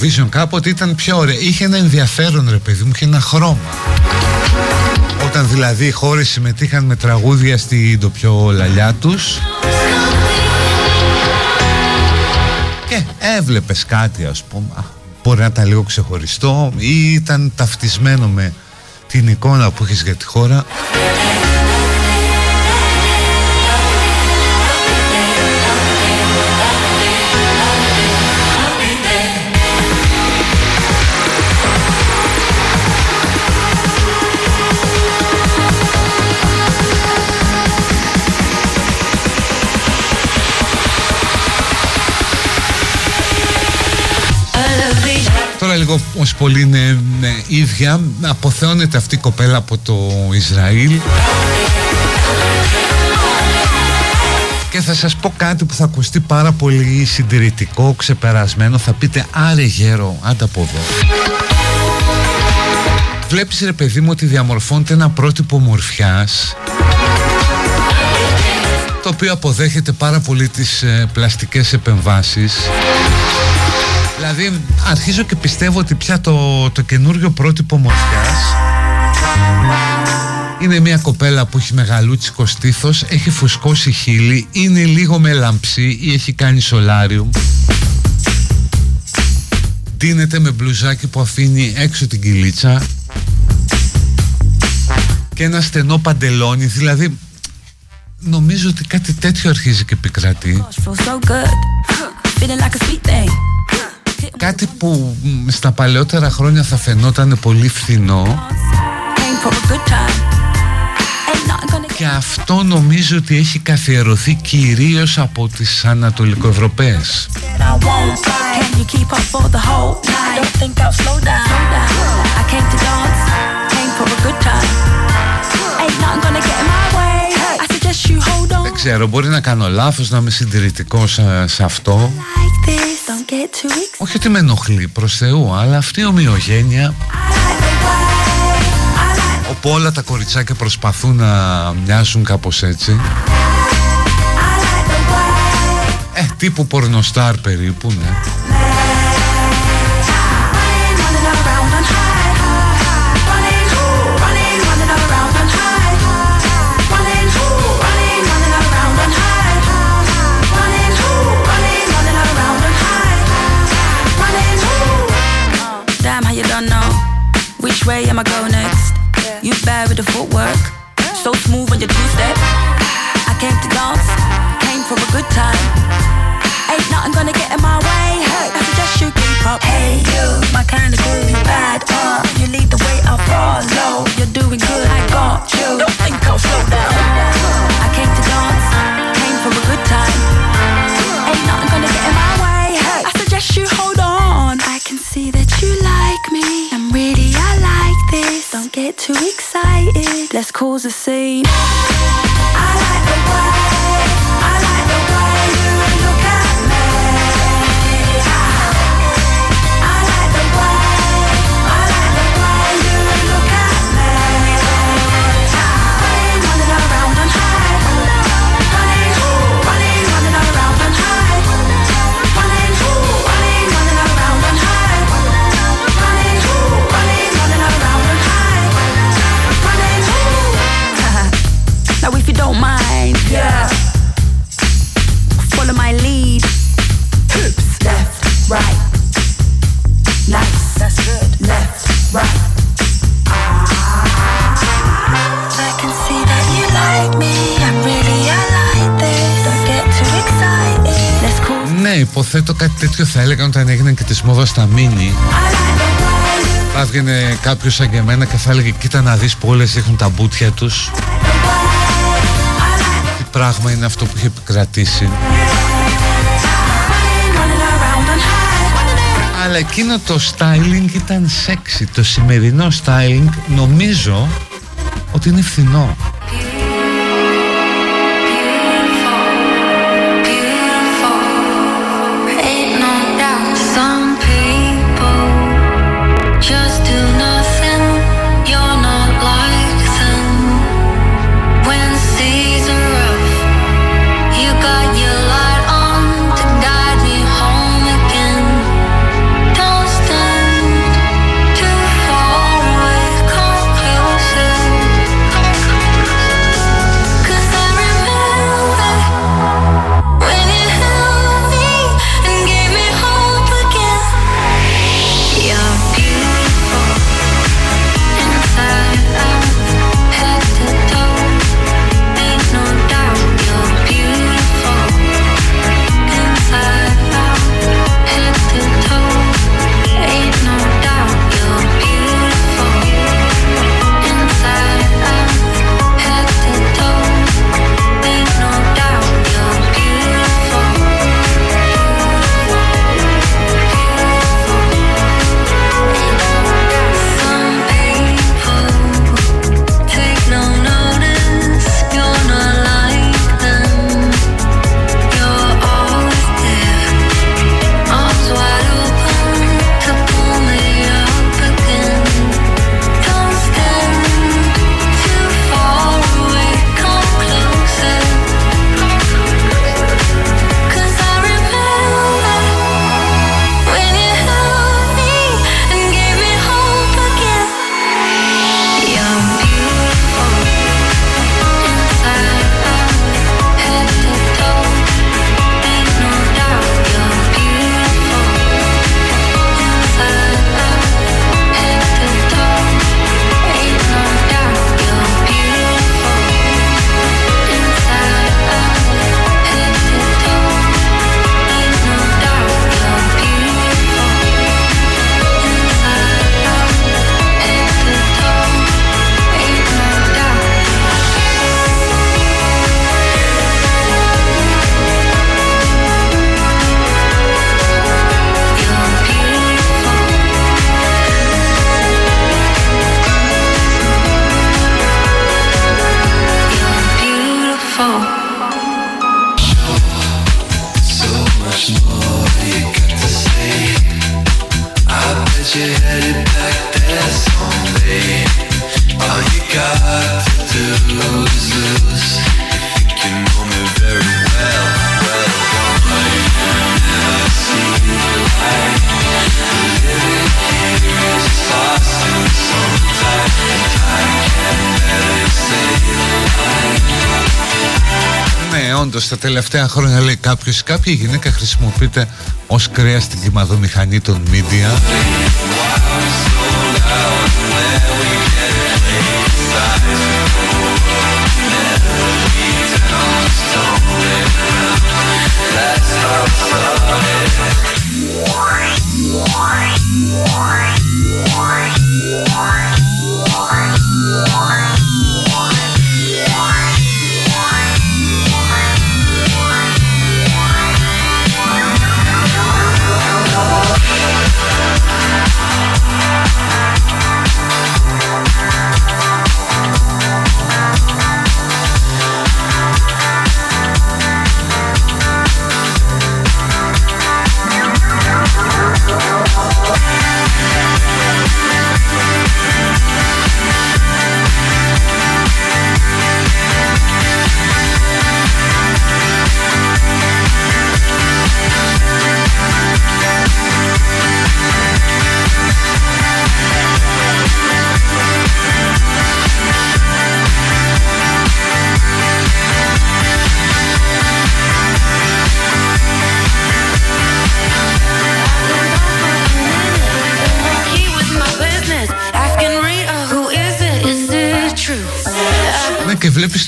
Eurovision κάποτε ήταν πιο ωραία. Είχε ένα ενδιαφέρον ρε παιδί μου, είχε ένα χρώμα. Όταν δηλαδή οι χώρες συμμετείχαν με τραγούδια στην το πιο λαλιά τους
και έβλεπες κάτι ας πούμε μπορεί να ήταν λίγο ξεχωριστό ή ήταν ταυτισμένο με την εικόνα που έχεις για τη χώρα λίγο ως πολύ είναι ίδια. Αποθεώνεται αυτή η κοπέλα από το Ισραήλ. Και θα σας πω κάτι που θα ακουστεί πάρα πολύ συντηρητικό, ξεπερασμένο. Θα πείτε άρε γέρο, άντα από εδώ Βλέπεις ρε παιδί μου ότι διαμορφώνεται ένα πρότυπο μορφιάς το οποίο αποδέχεται πάρα πολύ τις ε, πλαστικές επεμβάσεις Δηλαδή αρχίζω και πιστεύω ότι πια το, το καινούριο πρότυπο μορφιάς είναι μια κοπέλα που έχει μεγαλούτσικο στήθος, έχει φουσκώσει χείλη, είναι λίγο με λαμψή ή έχει κάνει σολάριουμ. Ντύνεται με μπλουζάκι που αφήνει έξω την κυλίτσα και ένα στενό παντελόνι, δηλαδή νομίζω ότι κάτι τέτοιο αρχίζει και επικρατεί κάτι που στα παλαιότερα χρόνια θα φαινόταν πολύ φθηνό. Και αυτό νομίζω ότι έχει καθιερωθεί κυρίως από τις Ανατολικοευρωπαίες. Δεν ξέρω, μπορεί να κάνω λάθος, να είμαι συντηρητικός σε αυτό όχι ότι με ενοχλεί προς Θεού Αλλά αυτή η ομοιογένεια. Όπου όλα τα κοριτσάκια προσπαθούν να μοιάζουν κάπως έτσι. Ε, τύπου πορνοστάρ περίπου, ναι I go next? You bad with the footwork, so smooth on your two step. I came to dance, came for a good time. Ain't nothing gonna get in my way. Hey, I suggest you keep up. Hey, you, my kind of groovy bad. Uh, you lead the way, I follow. You're doing good, I got you. Don't think I'll slow down. Too excited. Let's cause a scene. I υποθέτω κάτι τέτοιο θα έλεγαν όταν έγιναν και τις μόδα στα μίνι. Θα έβγαινε κάποιος σαν και εμένα και θα έλεγε κοίτα να δεις που όλες έχουν τα μπούτια τους πράγμα είναι αυτό που είχε επικρατήσει. Αλλά εκείνο το styling ήταν sexy. Το σημερινό styling νομίζω ότι είναι φθηνό τα τελευταία χρόνια λέει κάποιος κάποια γυναίκα χρησιμοποιείται ως κρέα στην κλιμαδομηχανή των media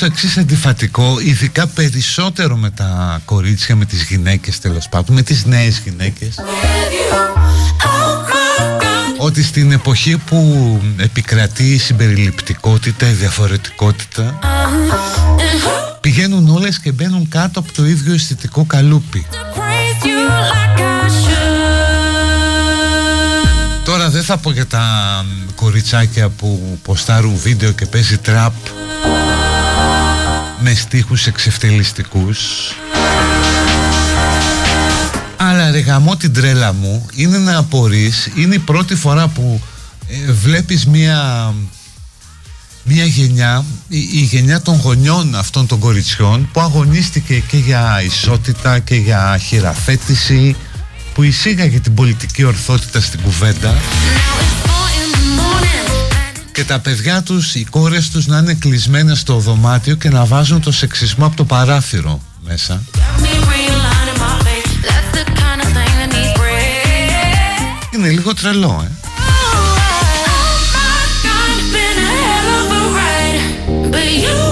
το εξής αντιφατικό, ειδικά περισσότερο με τα κορίτσια, με τις γυναίκες τέλος πάντων, με τις νέες γυναίκες. Ότι στην εποχή που επικρατεί η συμπεριληπτικότητα, η διαφορετικότητα Πηγαίνουν όλες και μπαίνουν κάτω από το ίδιο αισθητικό καλούπι Τώρα δεν θα πω για τα κοριτσάκια που ποστάρουν βίντεο και παίζει τραπ με στίχους εξευτελιστικούς. Αλλά ρε γαμώ την τρέλα μου είναι να απορείς είναι η πρώτη φορά που ε, βλέπεις μια μια γενιά η, η, γενιά των γονιών αυτών των κοριτσιών που αγωνίστηκε και για ισότητα και για χειραφέτηση που εισήγαγε την πολιτική ορθότητα στην κουβέντα και τα παιδιά τους, οι κόρες τους να είναι κλεισμένες στο δωμάτιο και να βάζουν το σεξισμό από το παράθυρο μέσα. Είναι λίγο τρελό, ε. οι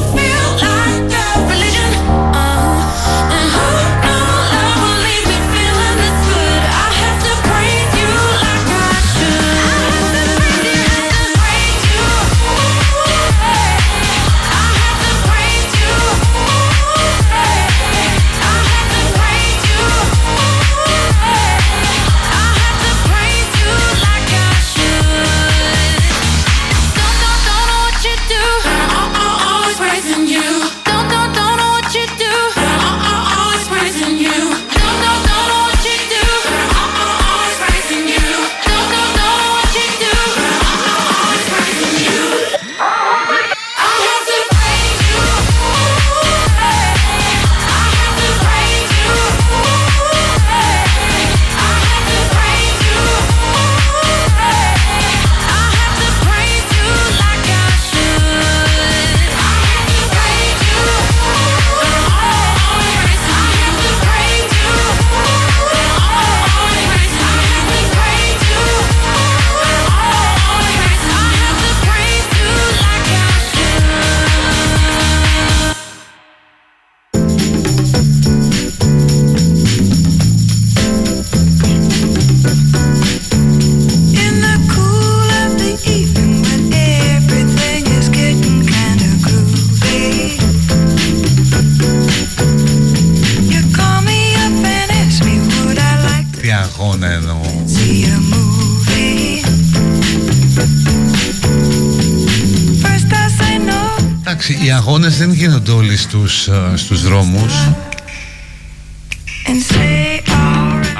αγώνες δεν γίνονται όλοι στους, ε, στους δρόμους.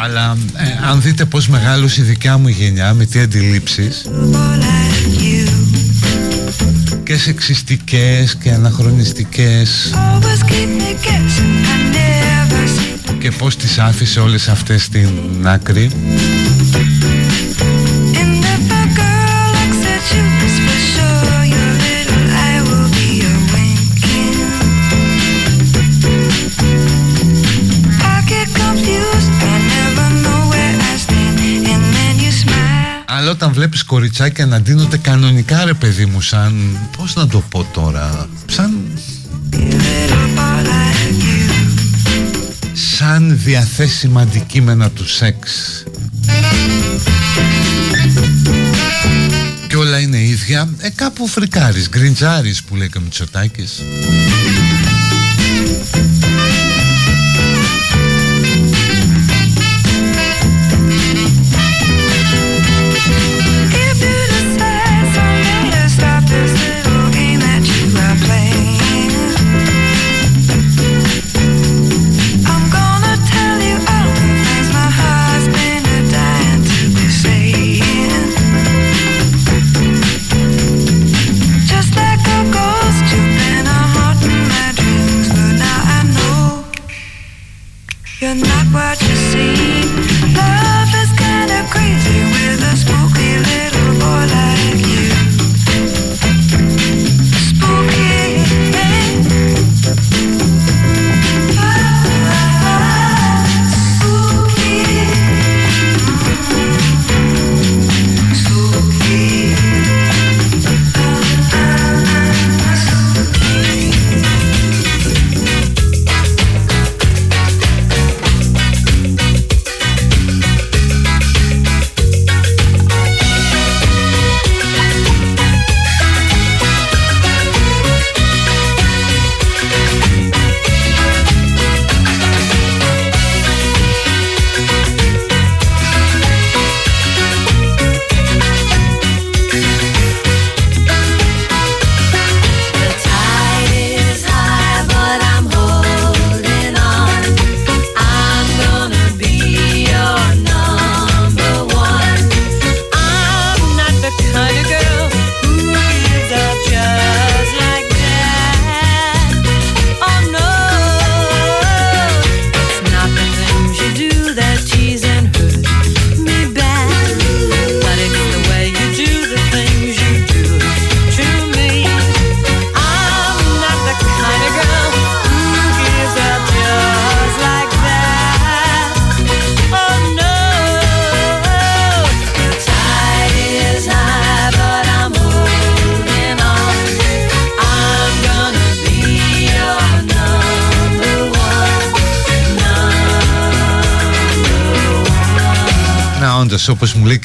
Αλλά ε, αν δείτε πως μεγάλωσε η δικιά μου γενιά με τι αντιλήψεις. Και σεξιστικές και αναχρονιστικές. Και πως τις άφησε όλες αυτές στην άκρη Αλλά όταν βλέπεις κοριτσάκια να ντύνονται κανονικά ρε παιδί μου σαν Πώς να το πω τώρα Σαν Σαν διαθέσιμα αντικείμενα του σεξ. Και όλα είναι ίδια. Ε κάπου φρικάρεις Γκριντζάρεις που λέει και ο Μητσοτάκης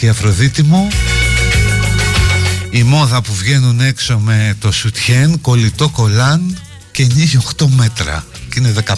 η Αφροδίτη μου. Η μόδα που βγαίνουν έξω με το σουτιέν κολλητό κολάν και νύχει 8 μέτρα και είναι 15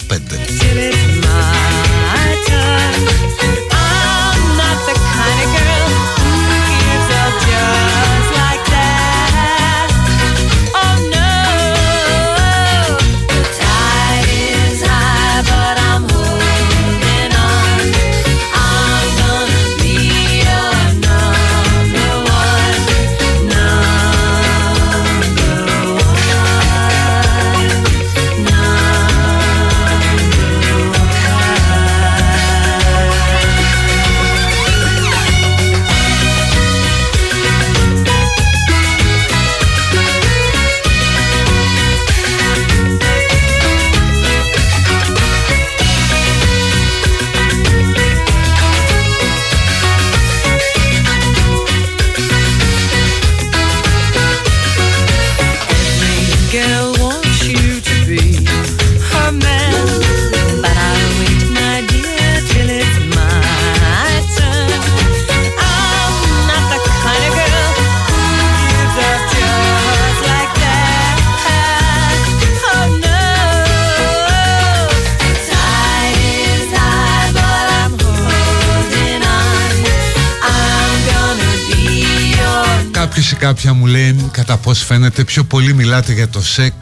κάποια μου λέει κατά πώς φαίνεται πιο πολύ μιλάτε για το σεξ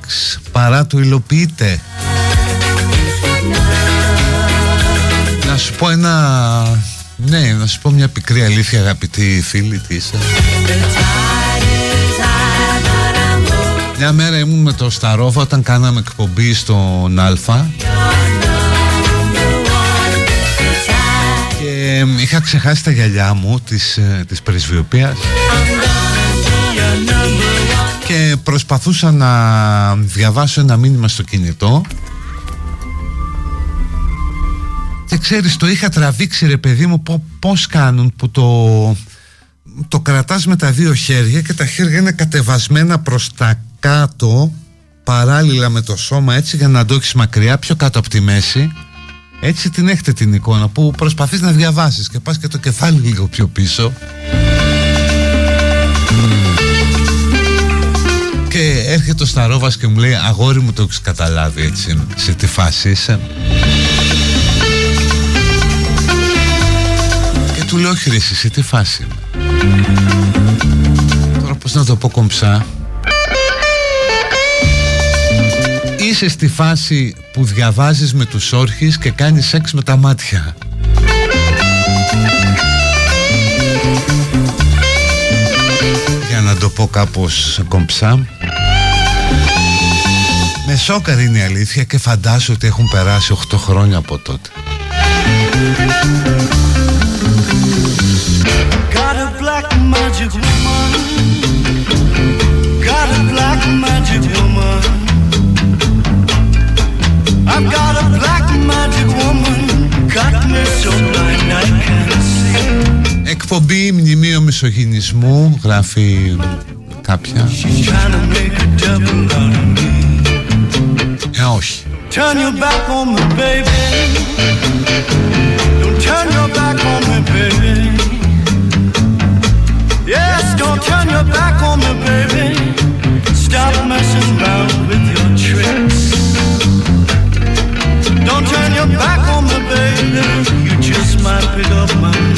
παρά το υλοποιείτε. Να
Να σου πω ένα... Ναι, να σου πω μια πικρή αλήθεια αγαπητή φίλη τι είσαι. Μια μέρα ήμουν με το Σταρόβα όταν κάναμε εκπομπή στον Αλφα Και είχα ξεχάσει τα γυαλιά μου της, ε, της πρεσβειοποίας Και προσπαθούσα να διαβάσω ένα μήνυμα στο κινητό. Και ξέρεις το είχα τραβήξει ρε παιδί μου Πώς κάνουν που το Το κρατάς με τα δύο χέρια Και τα χέρια είναι κατεβασμένα προς τα κάτω Παράλληλα με το σώμα έτσι Για να το έχεις μακριά πιο κάτω από τη μέση. Έτσι την έχετε την εικόνα που προσπαθείς να διαβάσεις και πας και το κεφάλι λίγο πιο πίσω και έρχεται ο Σταρόβας και μου λέει αγόρι μου το έχεις καταλάβει έτσι σε τι φάση είσαι; Και του λέω όχι σε τι φάση τώρα πως να το πω κομψά; Είσαι στη φάση που διαβάζεις με τους όρχες και κάνεις σεξ με τα μάτια να το πω κάπως κομψά Με σόκαρ είναι η αλήθεια και φαντάζω ότι έχουν περάσει 8 χρόνια από τότε Got a black magic woman Got a black magic woman I've got a black magic woman, got me so blind I can't see. Εκπομπή μνημείο μισογυνισμού, γράφει κάποια. Ε, όχι. Turn your back on me, baby. Don't turn your back on me, baby. Yes, don't turn your back on me, baby. Stop messing around with your tricks. Don't turn your back on me, baby. You just might pick up my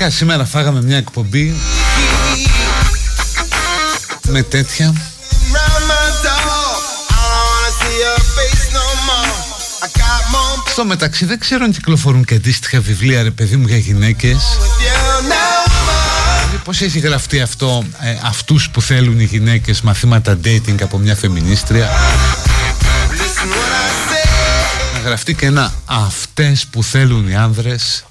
Τελικά σήμερα φάγαμε μια εκπομπή με τέτοια. Στο μεταξύ δεν ξέρω αν κυκλοφορούν και αντίστοιχα βιβλία ρε παιδί μου για γυναίκες. Δηλαδή πώς έχει γραφτεί αυτό ε, Αυτούς που θέλουν οι γυναίκες Μαθήματα dating από μια φεμινίστρια; Να γραφτεί και ένα Αυτές που θέλουν οι άνδρες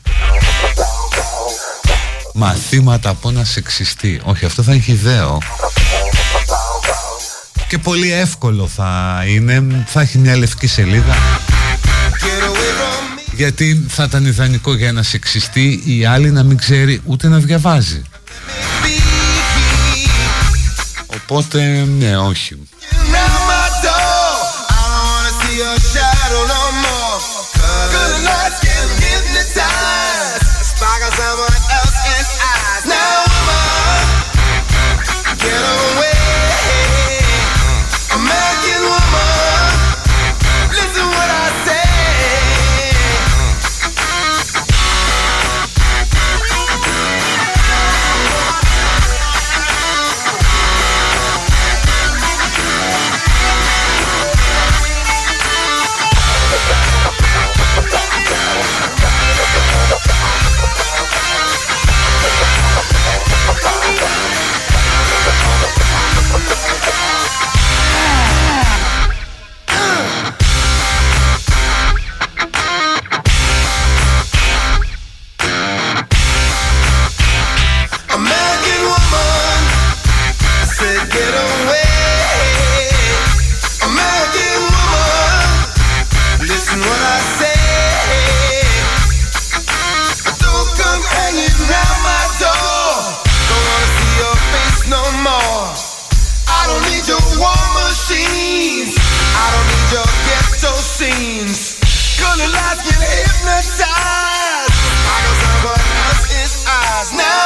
Μαθήματα από ένα σεξιστή. Όχι αυτό θα έχει ιδέο. Και πολύ εύκολο θα είναι. Θα έχει μια λευκή σελίδα. Γιατί θα ήταν ιδανικό για ένα σεξιστή η άλλη να μην ξέρει ούτε να διαβάζει. Οπότε ναι όχι machines. I
don't need your ghetto scenes. Gonna last get hypnotized. I got someone else's eyes now.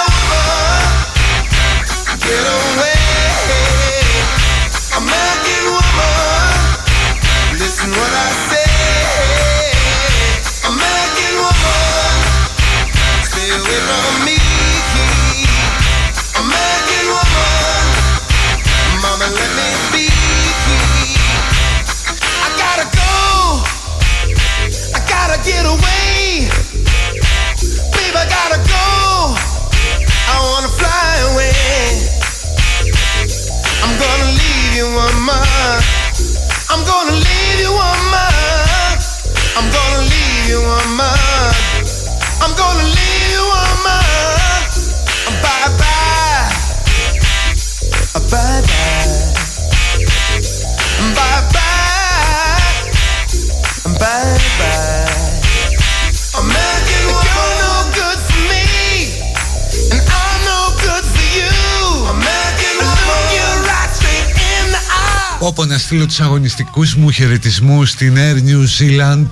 Στείλω τους αγωνιστικούς μου χαιρετισμούς στην Air New Zealand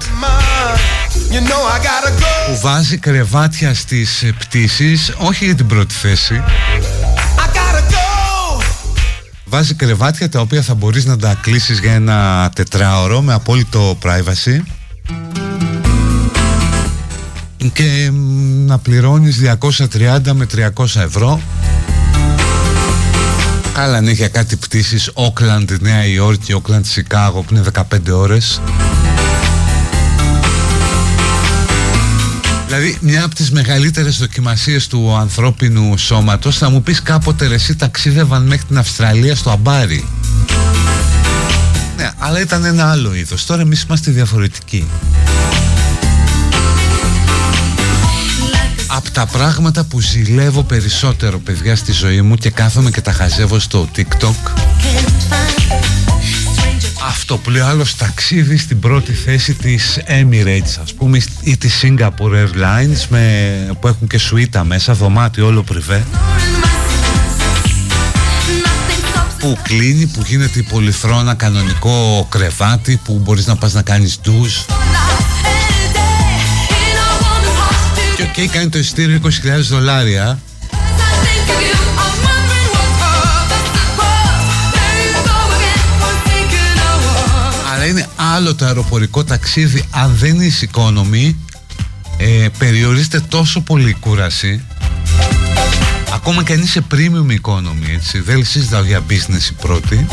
που βάζει κρεβάτια στις ε, πτήσεις όχι για την πρώτη θέση. Βάζει κρεβάτια τα οποία θα μπορείς να τα κλείσεις για ένα τετράωρο με απόλυτο privacy. Και να πληρώνεις 230 με 300 ευρώ Καλά αν έχει κάτι πτήσεις. Όκλαντ, Νέα Υόρκη, Όκλαντ, Σικάγο που είναι 15 ώρες. Δηλαδή μια από τις μεγαλύτερες δοκιμασίες του ανθρώπινου σώματος Θα μου πεις κάποτε ρε, εσύ ταξίδευαν μέχρι την Αυστραλία στο Αμπάρι. Ναι αλλά ήταν ένα άλλο είδος. Τώρα εμείς είμαστε διαφορετικοί από τα πράγματα που ζηλεύω περισσότερο παιδιά στη ζωή μου και κάθομαι και τα χαζεύω στο TikTok. Αυτό που λέει άλλος ταξίδι στην πρώτη θέση της Emirates ας πούμε ή της Singapore Airlines με, που έχουν και σουίτα μέσα, δωμάτιο όλο πριβέ. Που κλείνει, που γίνεται πολυθρόνα κανονικό κρεβάτι που μπορείς να πας να κάνεις ντουζ και κάνει το εισιτήριο 20.000 δολάρια. Αλλά είναι άλλο το αεροπορικό ταξίδι αν δεν είσαι οικόνομη ε, περιορίζεται τόσο πολύ η κούραση. Ακόμα και αν είσαι premium economy έτσι Δεν συζητάω για business η πρώτη.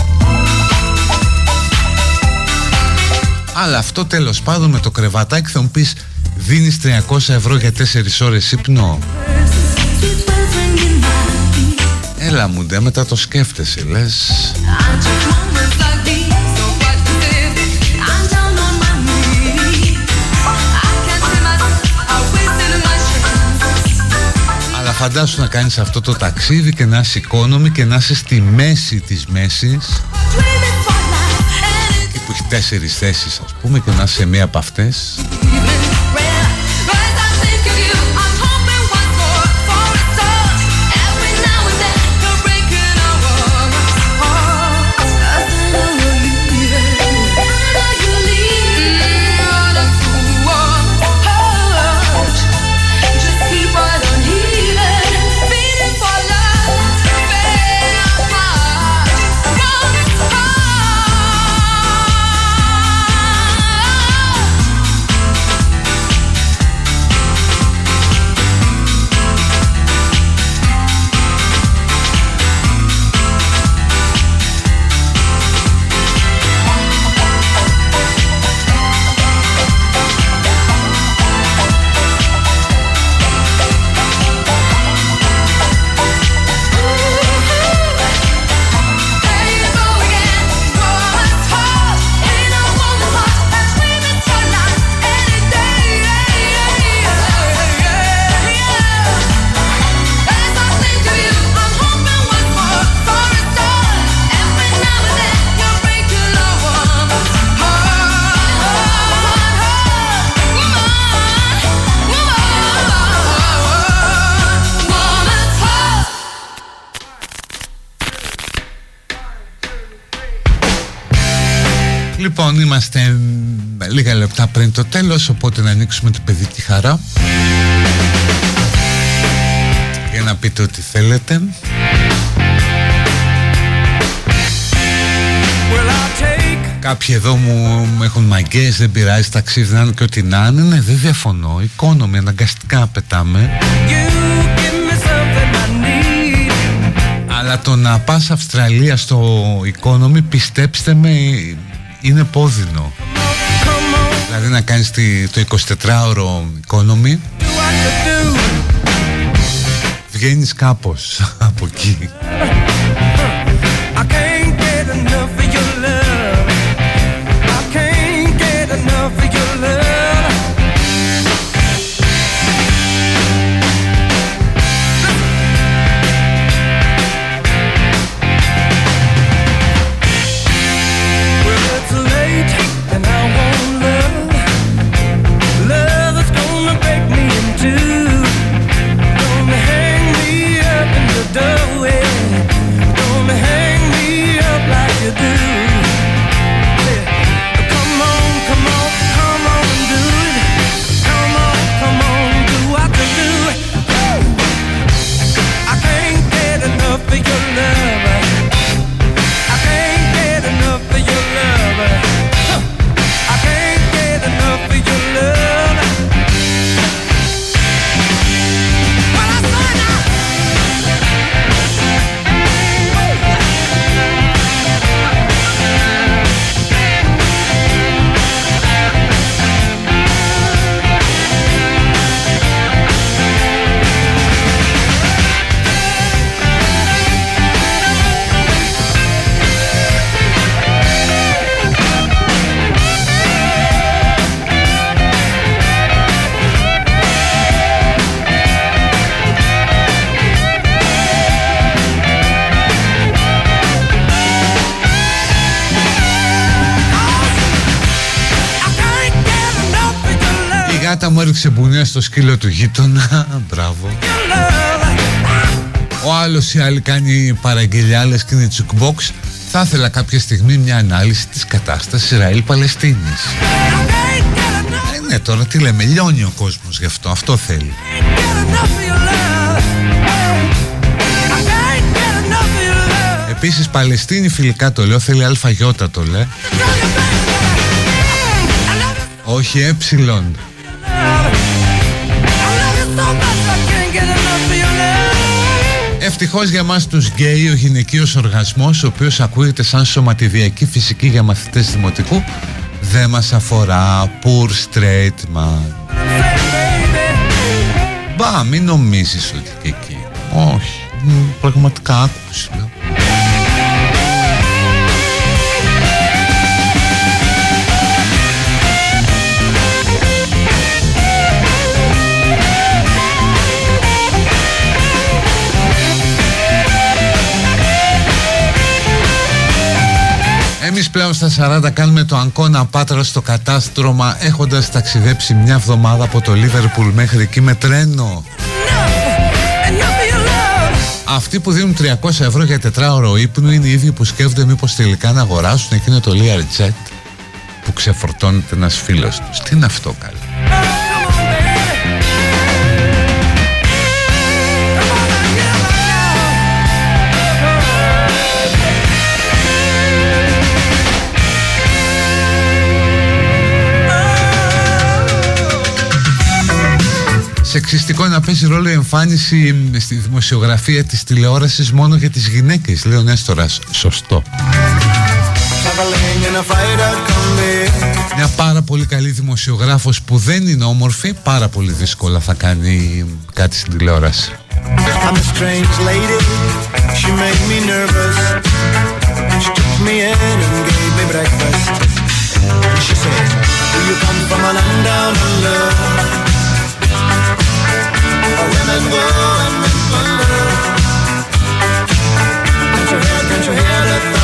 Αλλά αυτό τέλος πάντων με το κρεβατάκι θα μου πεις Δίνεις 300 ευρώ για 4 ώρες ύπνο. Έλα μου ντε μετά το σκέφτεσαι λες. Αλλά φαντάσου να κάνεις αυτό το ταξίδι και να είσαι economy και να είσαι στη μέση της μέσης. Και που έχει τέσσερις θέσεις ας πούμε και να είσαι σε μία από αυτές λεπτά πριν το τέλος, οπότε να ανοίξουμε την παιδική χαρά για να πείτε ό,τι θέλετε. Κάποιοι εδώ μου έχουν μαγκές, δεν πειράζει, ταξίδι να είναι και ό,τι να είναι. Ναι, δεν διαφωνώ. Εικόνομη, αναγκαστικά πετάμε. Αλλά το να πας Αυστραλία στο economy, πιστέψτε με, είναι πόδινο Δηλαδή να κάνεις το 24ωρο economy Βγαίνεις κάπως από εκεί μου έριξε μπουνιά στο σκύλο του γείτονα. Μπράβο. Ο άλλος ή άλλη κάνει παραγγελιάλες και είναι τσουκμπόξ. Θα ήθελα κάποια στιγμή μια ανάλυση της κατάστασης Ισραήλ-Παλαιστίνης. Ε, Ναι τώρα τι λέμε Λιώνει ο κόσμος γι' αυτό Αυτό θέλει. Επίσης Παλαιστίνη φιλικά το λέω Θέλει αλφαγιώτα το λέει όχι έψιλον
Ευτυχώς για μας τους γκέι ο γυναικείος οργασμός ο οποίος ακούγεται σαν σωματιδιακή φυσική για μαθητές δημοτικού δεν μας αφορά. Poor straight man. Μπα μην νομίζεις ότι και εκεί. Όχι. Πραγματικά άκουσες Εμείς πλέον στα 40 κάνουμε το Αγκώνα Πάτρα στο κατάστρωμα έχοντας ταξιδέψει μια εβδομάδα από το Λίβερπουλ μέχρι εκεί με τρένο. Αυτοί που δίνουν 300 ευρώ για τετράωρο ύπνου είναι οι ίδιοι που σκέφτονται μήπως τελικά να αγοράσουν εκείνο το Learjet που ξεφορτώνεται ένας φίλος τους. Τι είναι αυτό καλή. Σεξιστικό να παίζει ρόλο η εμφάνιση στη δημοσιογραφία της τηλεόρασης μόνο για τις γυναίκες, λέει ο Νέστορας. Σωστό. Μια πάρα πολύ καλή δημοσιογράφος που δεν είναι όμορφη, πάρα πολύ δύσκολα θα κάνει κάτι στην τηλεόραση. I'm a strange lady, she made me nervous She took me in and gave me breakfast And she said, do you come from a land down under; Can't you hear the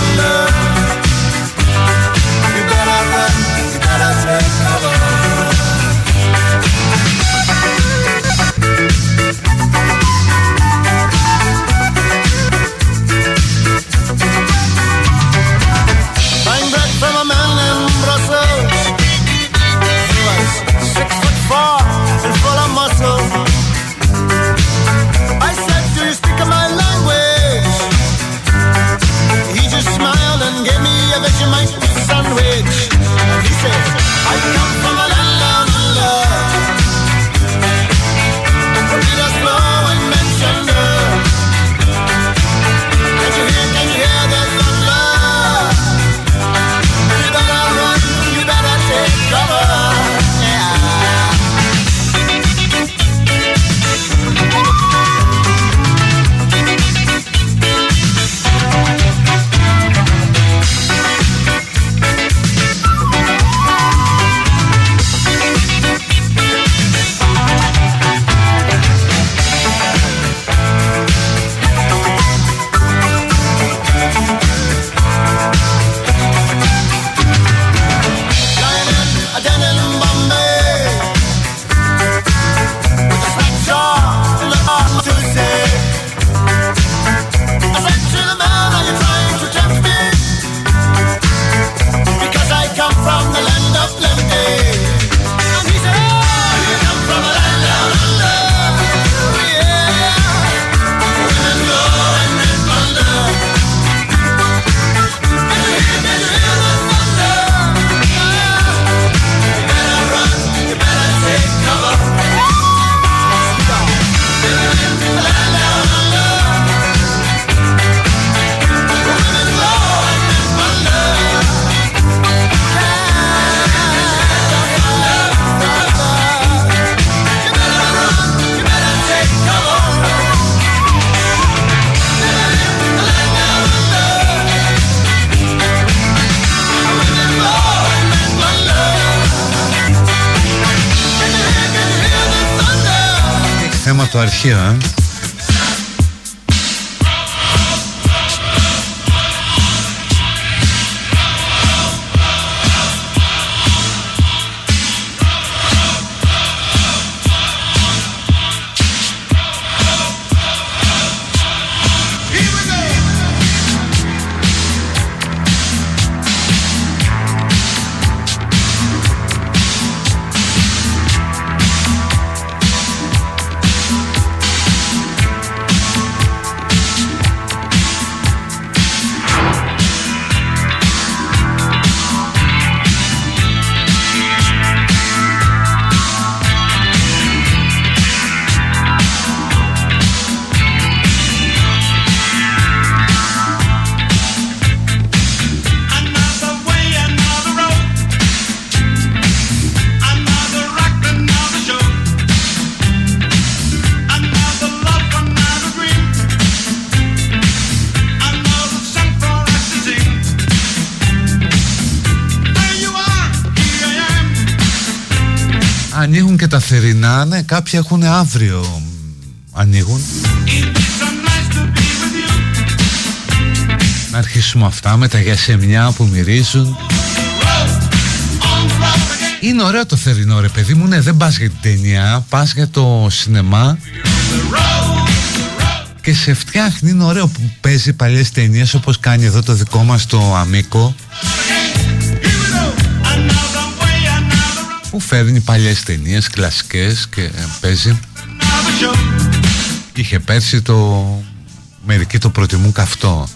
here. Θερινά, ναι, κάποιοι έχουν αύριο ανοίγουν. Να αρχίσουμε αυτά με τα γιασεμιά που μυρίζουν. Είναι ωραίο το θερινό ρε παιδί μου, ναι δεν πας για την ταινία, πας για το σινεμά και σε φτιάχνει, είναι ωραίο που παίζει παλιές ταινίες όπως κάνει εδώ το δικό μας το Αμίκο φέρνει παλιές ταινίες κλασικές και παίζει. Είχε πέρσι το μερικοί το προτιμούν καυτό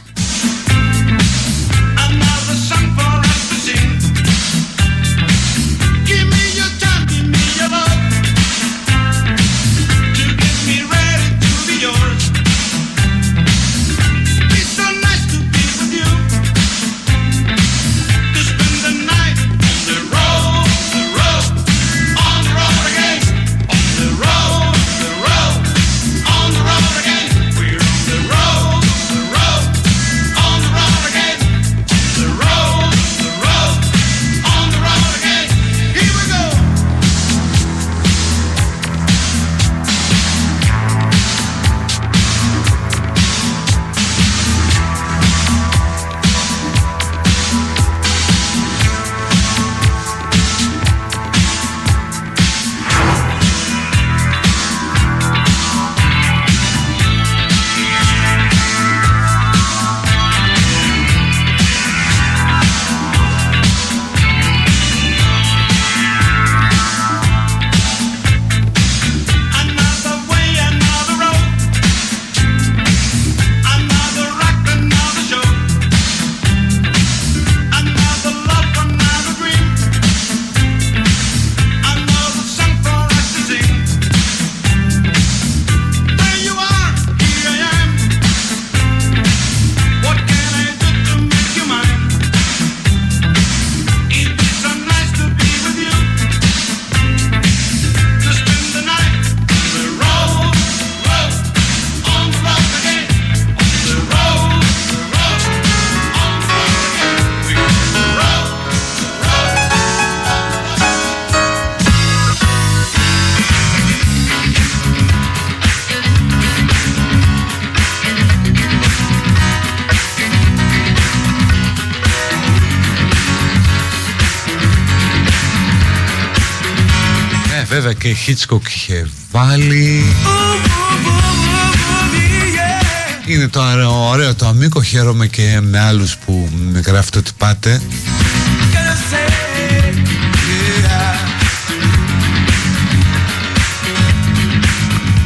και Hitchcock είχε βάλει. Είναι το ωραίο το αμήκο Χαίρομαι και με άλλους που γράφετε ότι πάτε.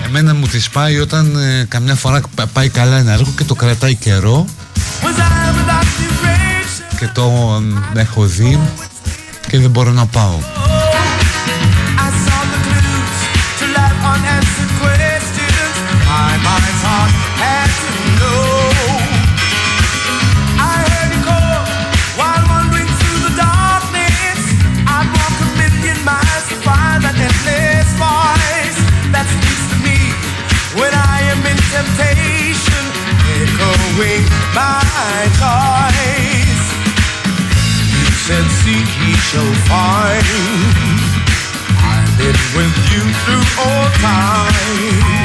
Εμένα μου τη πάει όταν ε, καμιά φορά πάει καλά ένα έργο και το κρατάει καιρό. Και το ε, έχω δει και δεν μπορώ να πάω find. I've been with you through all times.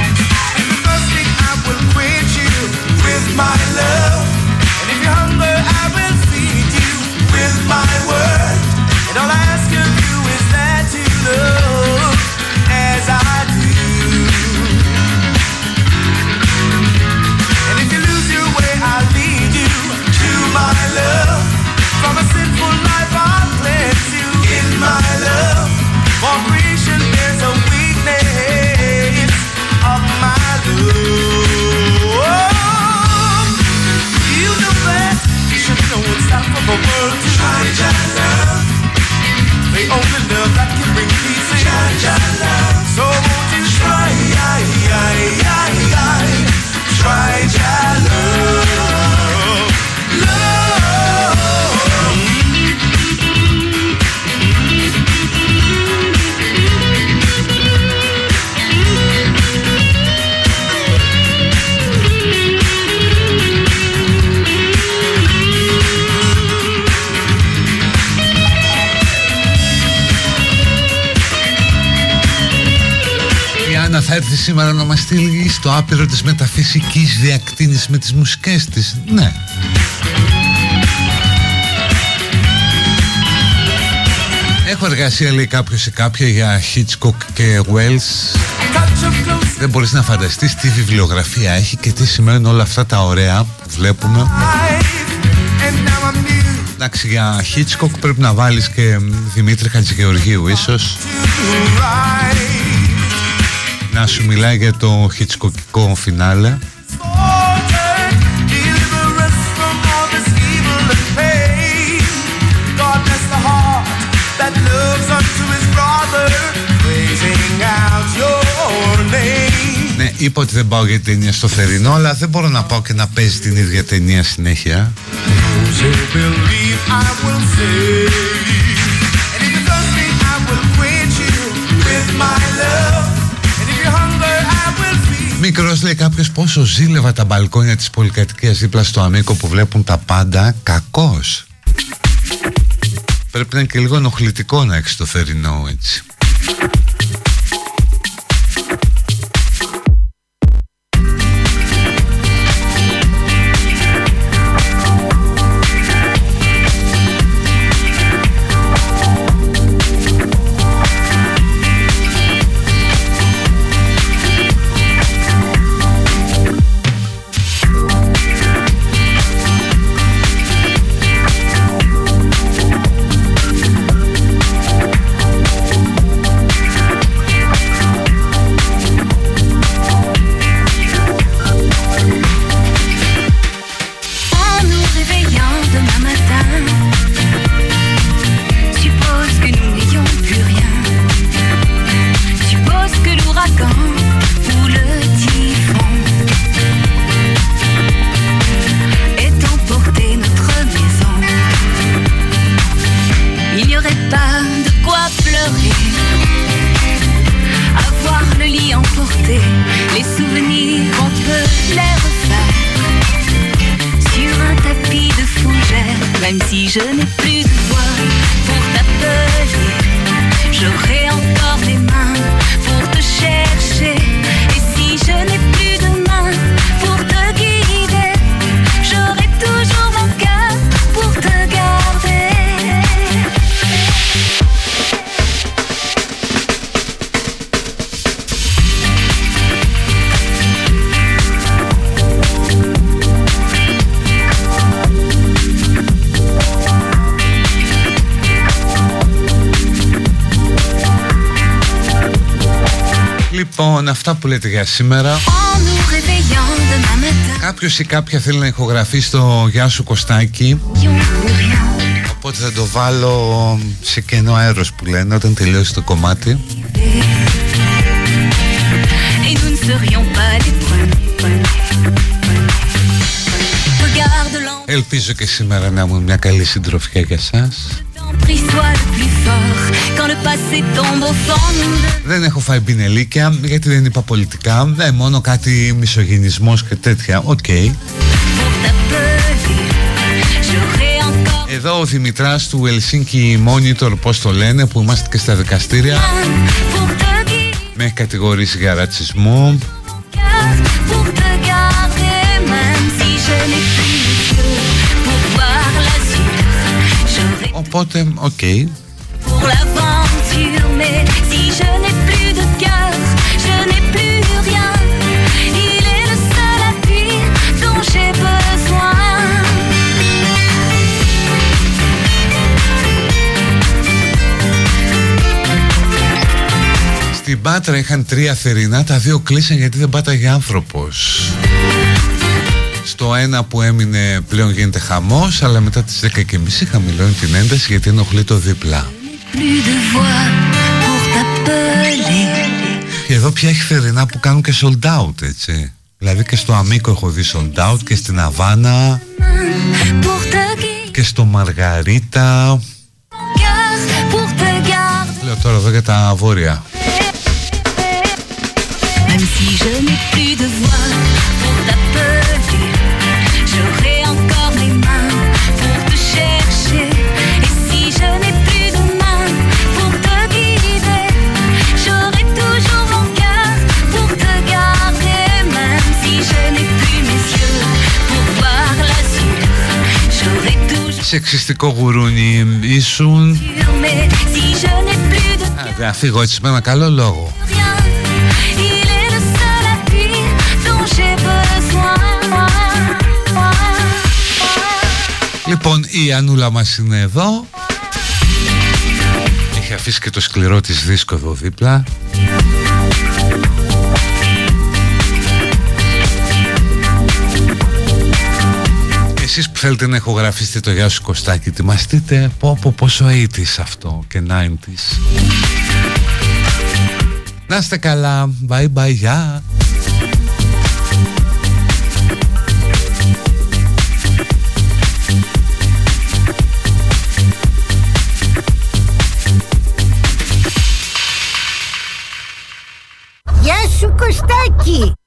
Σήμερα να μας στείλει στο άπειρο της μεταφυσικής διακτήνης με τις μουσικές της. Ναι. Έχω εργασία λέει κάποιος ή κάποια για Hitchcock και Wells Δεν μπορείς να φανταστείς τι βιβλιογραφία έχει και τι σημαίνουν όλα αυτά τα ωραία που βλέπουμε Εντάξει για Hitchcock πρέπει να βάλεις και Δημήτρη Χατζηγεωργίου ίσως Να σου μιλάει για το Hitchcockικό φινάλε Ναι, είπα ότι δεν πάω για ταινία στο θερινό, αλλά δεν μπορώ να πάω και να παίζει την ίδια ταινία συνέχεια. Μικρός λέει κάποιος πόσο ζήλευα τα μπαλκόνια της πολυκατοικίας δίπλα στο Αμίκο που βλέπουν τα πάντα κακός. Πρέπει να είναι και λίγο ενοχλητικό να έχεις το θερινό έτσι. Που λέτε για σήμερα. Κάποιος ή κάποια θέλει να ηχογραφεί στο Γεια σου Κωστάκη Οπότε θα το βάλω σε κενό αέρος που λένε όταν τελειώσει το κομμάτι. Ελπίζω και σήμερα να ήμουν μια καλή συντροφιά για σας δεν έχω φάει πινελίκια γιατί δεν είπα πολιτικά. Ε, Μόνο κάτι μισογυνισμός και τέτοια. Οκ. Εδώ ο Δημητράς του Helsinki Monitor Πώς το λένε που είμαστε και στα δικαστήρια. Με έχει κατηγορήσει για ρατσισμό Οπότε, OK. Okay. Στην Πάτρα είχαν τρία θερινά, τα δύο κλείσαν γιατί δεν πάταγε άνθρωπος. Στο ένα που έμεινε πλέον γίνεται χαμός Αλλά μετά τις 10 και μισή χαμηλώνει την ένταση Γιατί ενοχλεί το δίπλα. Και εδώ πια έχει θερινά που κάνουν και sold out έτσι. Δηλαδή και στο Αμίκο έχω δει sold out Και στην Αβάνα. Και στο Μαργαρίτα. Λέω τώρα εδώ για τα βόρεια. Même si je n'ai plus de voix pour t'appeler J'aurai encore les mains pour te chercher et si je n'ai plus de mains pour te guider, j'aurai toujours mon cœur pour te garder même si je n'ai plus mes yeux pour voir la suite. J'aurai toujours. Λοιπόν η Ανούλα μας είναι εδώ. Έχει αφήσει και το σκληρό της δίσκο εδώ δίπλα. Εσείς που θέλετε να ηχογραφήσετε το Γεια σου Κωστάκη Ετοιμαστείτε. Πω πω πόσο 80's αυτό και 90's Να είστε καλά. Bye bye γεια
Γεια σου Κωστάκη